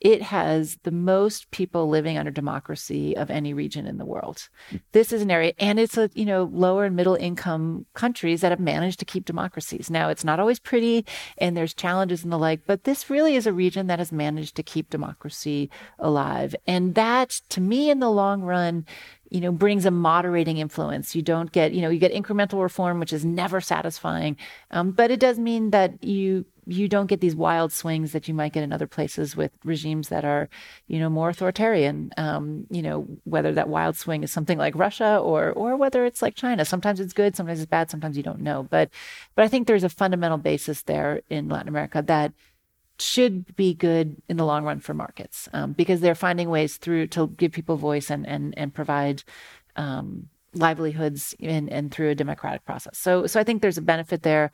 it has the most people living under democracy of any region in the world. This is an area, and it's a you know lower and middle income countries that have managed to keep democracies. Now it's not always pretty, and there's challenges and the like, but this really is a region that has managed to keep democracy alive, and that to me in the long run you know, brings a moderating influence. You don't get, you know, you get incremental reform, which is never satisfying, um, but it does mean that you you don't get these wild swings that you might get in other places with regimes that are, you know, more authoritarian. Um, you know, whether that wild swing is something like Russia or or whether it's like China. Sometimes it's good, sometimes it's bad, sometimes you don't know. But but I think there's a fundamental basis there in Latin America that should be good in the long run for markets um, because they're finding ways through to give people voice and and and provide. Um, livelihoods in, and through a democratic process. So, so I think there's a benefit there.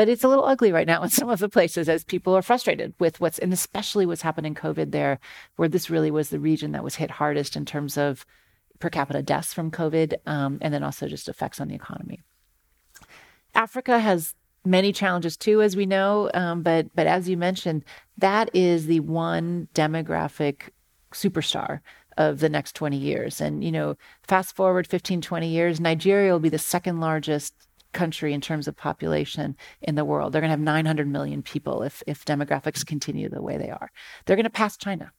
But it's a little ugly right now in some of the places as people are frustrated with what's, and especially what's happened in COVID there, where this really was the region that was hit hardest in terms of per capita deaths from COVID, um, and then also just effects on the economy. Africa has many challenges too, as we know, um, but but as you mentioned, that is the one demographic superstar of the next 20 years. And, you know, fast forward 15, 20 years, Nigeria will be the second largest country in terms of population in the world. They're going to have 900 million people if, if demographics continue the way they are. They're going to pass China,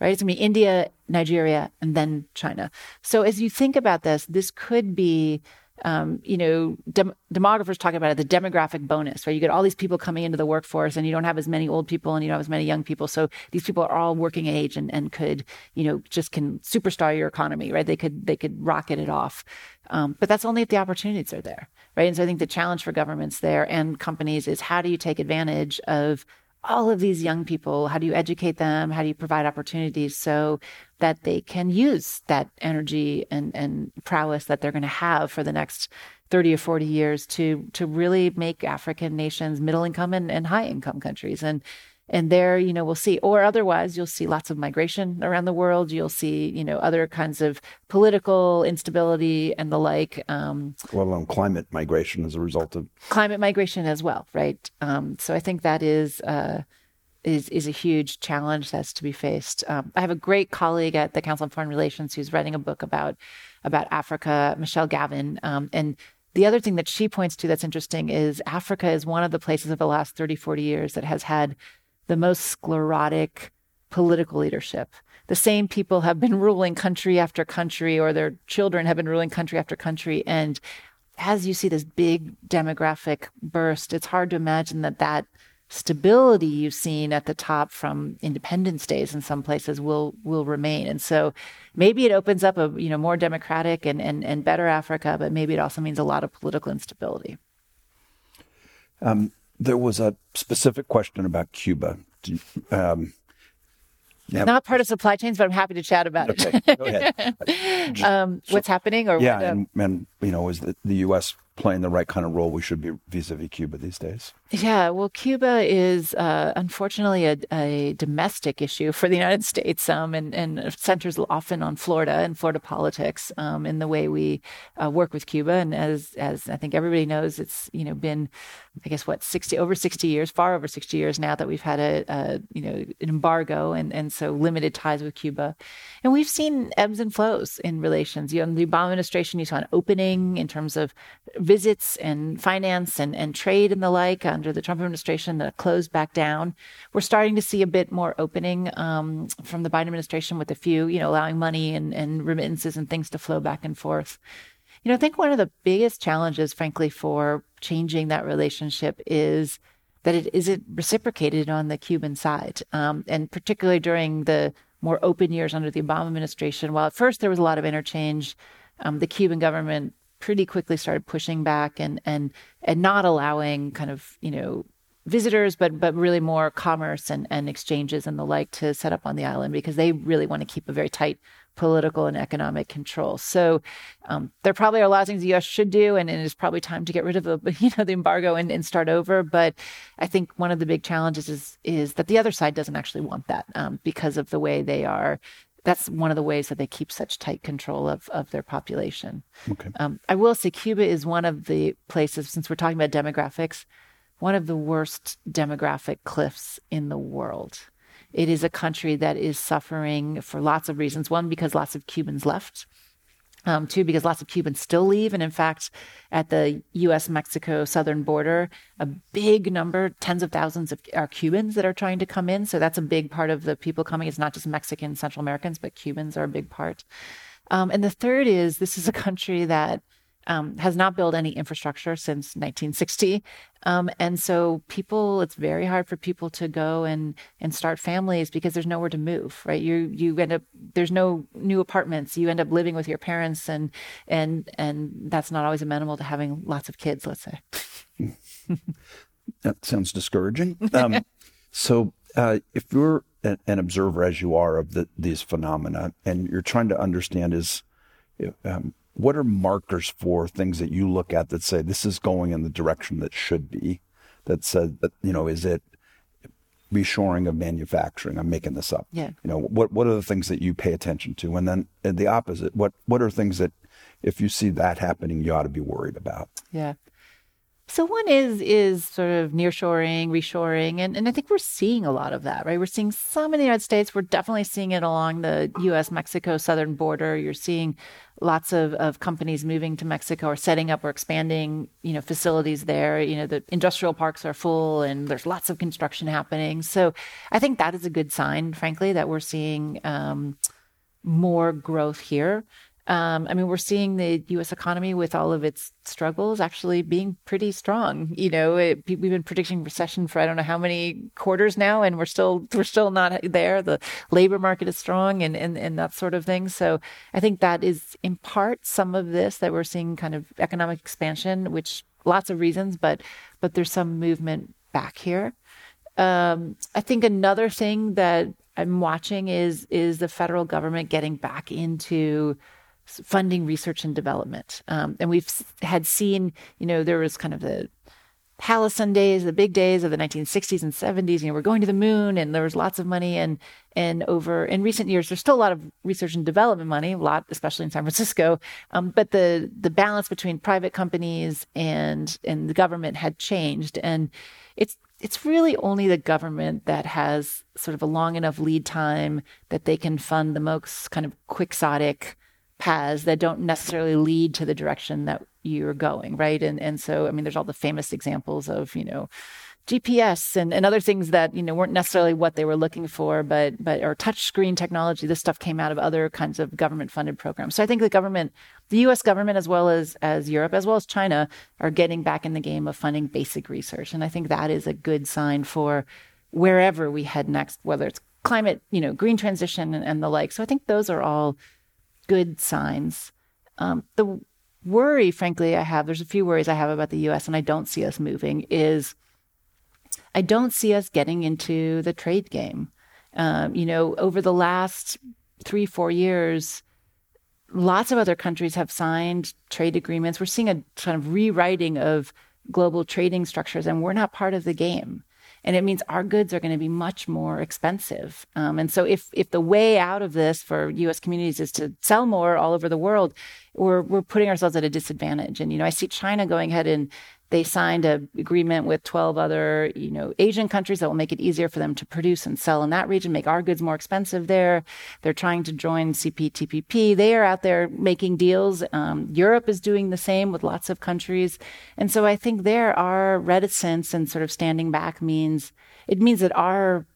right? It's going to be India, Nigeria, and then China. So as you think about this, this could be um, you know, dem- demographers talk about it, the demographic bonus, right? You get all these people coming into the workforce and you don't have as many old people and you don't have as many young people. So these people are all working age and, and could, you know, just can superstar your economy, right? They could, they could rocket it off. Um, but that's only if the opportunities are there, right? And so I think the challenge for governments there and companies is how do you take advantage of all of these young people? How do you educate them? How do you provide opportunities so that they can use that energy and, and prowess that they're going to have for the next 30 or 40 years to to really make African nations middle income and, and high income countries? And and there you know we'll see. Or otherwise you'll see lots of migration around the world. You'll see you know other kinds of political instability and the like um, let alone climate migration as a result of climate migration as well right? Um, so i think that is uh, is is a huge challenge that's to be faced. Um, I have a great colleague at the Council on Foreign Relations who's writing a book about about Africa, Michelle Gavin, um, and the other thing that she points to that's interesting is Africa is one of the places of the last 30, 40 years that has had the most sclerotic political leadership. the same people have been ruling country after country, or their children have been ruling country after country. And as you see this big demographic burst, it's hard to imagine that that stability you've seen at the top from independence days in some places will will remain. And so maybe it opens up a you know more democratic and and, and better Africa, but maybe it also means a lot of political instability. Um, there was a specific question about Cuba. Um, yeah. Not part of supply chains, but I'm happy to chat about okay, it. go ahead. um, what's happening, or yeah, what, and, and you know, is the, the U.S playing the right kind of role we should be vis-a-vis Cuba these days? Yeah, well, Cuba is uh, unfortunately a, a, domestic issue for the United States, um, and, and, centers often on Florida and Florida politics um, in the way we uh, work with Cuba. And as as I think everybody knows, it's you know been, I guess what sixty over sixty years, far over sixty years now that we've had a, a you know an embargo and and so limited ties with Cuba, and we've seen ebbs and flows in relations. You know, the Obama administration, you saw an opening in terms of visits and finance and, and trade and the like under the Trump administration that closed back down. We're starting to see a bit more opening um, from the Biden administration with a few, you know, allowing money and, and remittances and things to flow back and forth. You know, I think one of the biggest challenges, frankly, for changing that relationship is that it isn't reciprocated on the Cuban side. Um, and particularly during the more open years under the Obama administration, while at first there was a lot of interchange, um, the Cuban government pretty quickly started pushing back and and and not allowing kind of you know visitors, but but really more commerce and, and exchanges and the like to set up on the island because they really want to keep a very tight political and economic control. So um, there probably are a lot of things the U.S. should do, and, and it is probably time to get rid of the you know the embargo and, and start over. But I think one of the big challenges is is that the other side doesn't actually want that um, because of the way they are that's one of the ways that they keep such tight control of, of their population. Okay. Um, I will say Cuba is one of the places, since we're talking about demographics, one of the worst demographic cliffs in the world. It is a country that is suffering for lots of reasons. One, because lots of Cubans left. Um, two, because lots of Cubans still leave. And in fact, at the US Mexico southern border, a big number, tens of thousands of are Cubans that are trying to come in. So that's a big part of the people coming. It's not just Mexican, Central Americans, but Cubans are a big part. Um, and the third is this is a country that um, has not built any infrastructure since 1960. Um, and so people, it's very hard for people to go and, and start families because there's nowhere to move, right? You, you end up, there's no new apartments. You end up living with your parents and, and, and that's not always amenable to having lots of kids, let's say. that sounds discouraging. Um, so, uh, if you're an observer as you are of the, these phenomena and you're trying to understand is, um, what are markers for things that you look at that say this is going in the direction that should be? That said, that you know, is it reshoring of manufacturing? I'm making this up. Yeah. You know, what what are the things that you pay attention to? And then the opposite, what what are things that if you see that happening, you ought to be worried about? Yeah. So one is is sort of nearshoring, reshoring, and, and I think we're seeing a lot of that, right? We're seeing some in the United States. We're definitely seeing it along the U.S. Mexico southern border. You're seeing lots of, of companies moving to Mexico or setting up or expanding, you know, facilities there. You know, the industrial parks are full and there's lots of construction happening. So I think that is a good sign, frankly, that we're seeing um, more growth here. Um, I mean, we're seeing the U.S. economy with all of its struggles actually being pretty strong. You know, it, we've been predicting recession for I don't know how many quarters now, and we're still we're still not there. The labor market is strong, and and and that sort of thing. So I think that is in part some of this that we're seeing kind of economic expansion, which lots of reasons, but but there's some movement back here. Um, I think another thing that I'm watching is is the federal government getting back into funding research and development. Um, and we've had seen, you know, there was kind of the Halcyon days, the big days of the 1960s and 70s. You know, we're going to the moon, and there was lots of money. And and over in recent years, there's still a lot of research and development money, a lot, especially in San Francisco. Um, but the the balance between private companies and and the government had changed, and it's it's really only the government that has sort of a long enough lead time that they can fund the most kind of quixotic paths that don't necessarily lead to the direction that you're going, right? And and so I mean, there's all the famous examples of you know GPS and, and other things that you know weren't necessarily what they were looking for, but but or touch screen technology. This stuff came out of other kinds of government funded programs. So I think the government, the U.S. government as well as as Europe as well as China, are getting back in the game of funding basic research, and I think that is a good sign for wherever we head next, whether it's climate, you know, green transition and, and the like. So I think those are all good signs. Um, the worry, frankly, I have, there's a few worries I have about the US, and I don't see us moving, is I don't see us getting into the trade game. Um, you know, over the last three, four years, lots of other countries have signed trade agreements. We're seeing a kind of rewriting of global trading structures, and we're not part of the game and it means our goods are going to be much more expensive. Um, and so, if if the way out of this for U.S. communities is to sell more all over the world, we're we're putting ourselves at a disadvantage. And you know, I see China going ahead and they signed an agreement with 12 other, you know, Asian countries that will make it easier for them to produce and sell in that region, make our goods more expensive there. They're trying to join CPTPP. They are out there making deals. Um, Europe is doing the same with lots of countries. And so I think there our reticence and sort of standing back means it means that our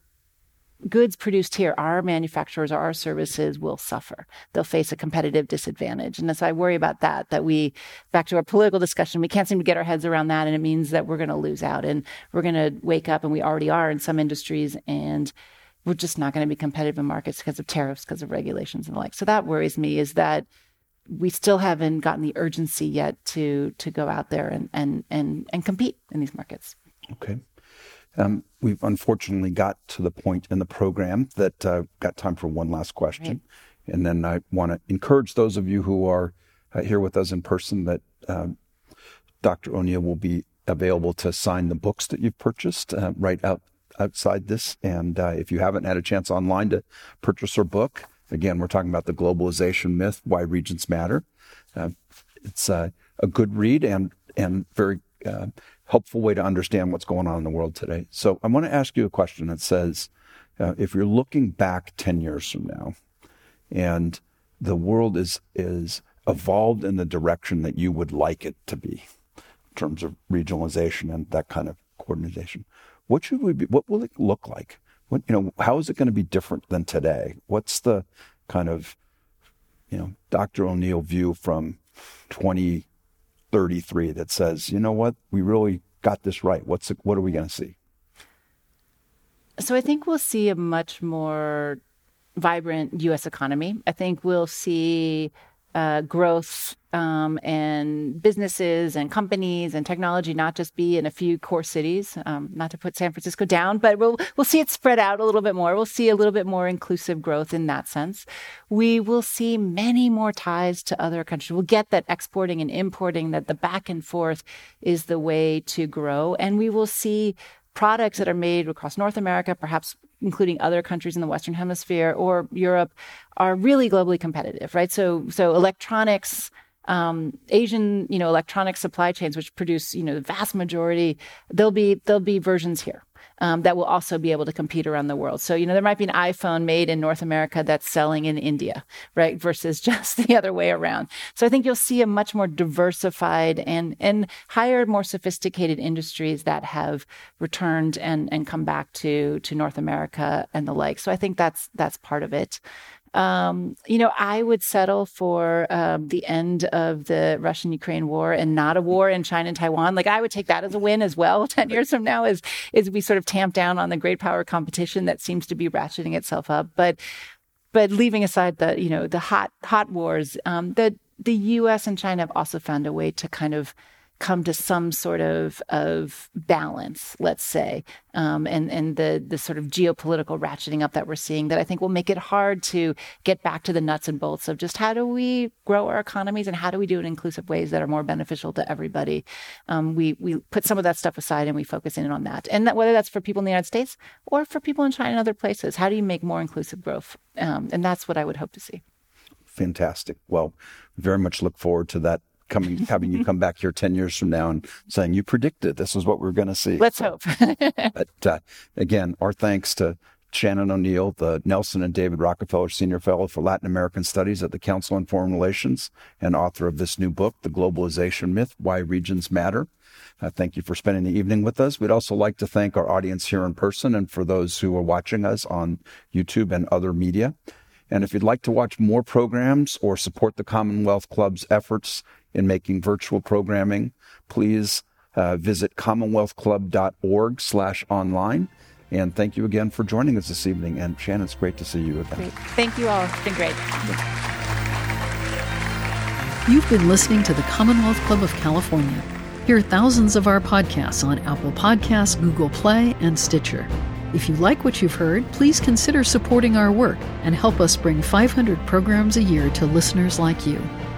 goods produced here, our manufacturers or our services will suffer. They'll face a competitive disadvantage. And so I worry about that, that we, back to our political discussion, we can't seem to get our heads around that. And it means that we're going to lose out and we're going to wake up, and we already are in some industries, and we're just not going to be competitive in markets because of tariffs, because of regulations and the like. So that worries me is that we still haven't gotten the urgency yet to to go out there and and and, and compete in these markets. Okay. Um, we've unfortunately got to the point in the program that uh, got time for one last question. Right. And then I want to encourage those of you who are uh, here with us in person that um, Dr. O'Neil will be available to sign the books that you've purchased uh, right out outside this. And uh, if you haven't had a chance online to purchase her book, again, we're talking about the globalization myth, why regions matter. Uh, it's uh, a good read and and very helpful way to understand what's going on in the world today. So I want to ask you a question that says, uh, if you're looking back 10 years from now and the world is, is evolved in the direction that you would like it to be in terms of regionalization and that kind of coordination, what should we be, what will it look like? What, you know, how is it going to be different than today? What's the kind of, you know, Dr. O'Neil view from 20, 33 that says, you know what, we really got this right. What's what are we going to see? So I think we'll see a much more vibrant U.S. economy. I think we'll see uh, growth um, and businesses and companies and technology not just be in a few core cities. Um, not to put San Francisco down, but we'll we'll see it spread out a little bit more. We'll see a little bit more inclusive growth in that sense. We will see many more ties to other countries. We'll get that exporting and importing, that the back and forth is the way to grow, and we will see products that are made across North America, perhaps including other countries in the Western Hemisphere or Europe, are really globally competitive, right? So, so electronics, um, Asian, you know, electronic supply chains, which produce, you know, the vast majority, there'll be there'll be versions here um, that will also be able to compete around the world. So, you know, there might be an iPhone made in North America that's selling in India, right? Versus just the other way around. So I think you'll see a much more diversified and, and higher, more sophisticated industries that have returned and, and come back to, to North America and the like. So I think that's, that's part of it. Um, you know, I would settle for um, the end of the Russian Ukraine war and not a war in China and Taiwan. Like I would take that as a win as well. Ten years from now, is is we sort of tamp down on the great power competition that seems to be ratcheting itself up. But but leaving aside the you know the hot hot wars, um, the the U.S. and China have also found a way to kind of come to some sort of of balance, let's say, um, and and the the sort of geopolitical ratcheting up that we're seeing that I think will make it hard to get back to the nuts and bolts of just how do we grow our economies and how do we do it in inclusive ways that are more beneficial to everybody. Um, we we put some of that stuff aside and we focus in on that, and that, whether that's for people in the United States or for people in China and other places, how do you make more inclusive growth? Um, and that's what I would hope to see. Fantastic. Well, very much look forward to that coming, having you come back here 10 years from now and saying you predicted this is what we are going to see. Let's hope. but uh, again, our thanks to Shannon O'Neil, the Nelson and David Rockefeller Senior Fellow for Latin American Studies at the Council on Foreign Relations and author of this new book, The Globalization Myth Why Regions Matter. Uh, thank you for spending the evening with us. We'd also like to thank our audience here in person and for those who are watching us on YouTube and other media. And if you'd like to watch more programs or support the Commonwealth Club's efforts in making virtual programming, please uh, visit commonwealthclub.org slash online. And thank you again for joining us this evening. And Shannon, it's great to see you again. Great. Thank you all. It's been great. You've been listening to the Commonwealth Club of California. Hear thousands of our podcasts on Apple Podcasts, Google Play, and Stitcher. If you like what you've heard, please consider supporting our work and help us bring 500 programs a year to listeners like you.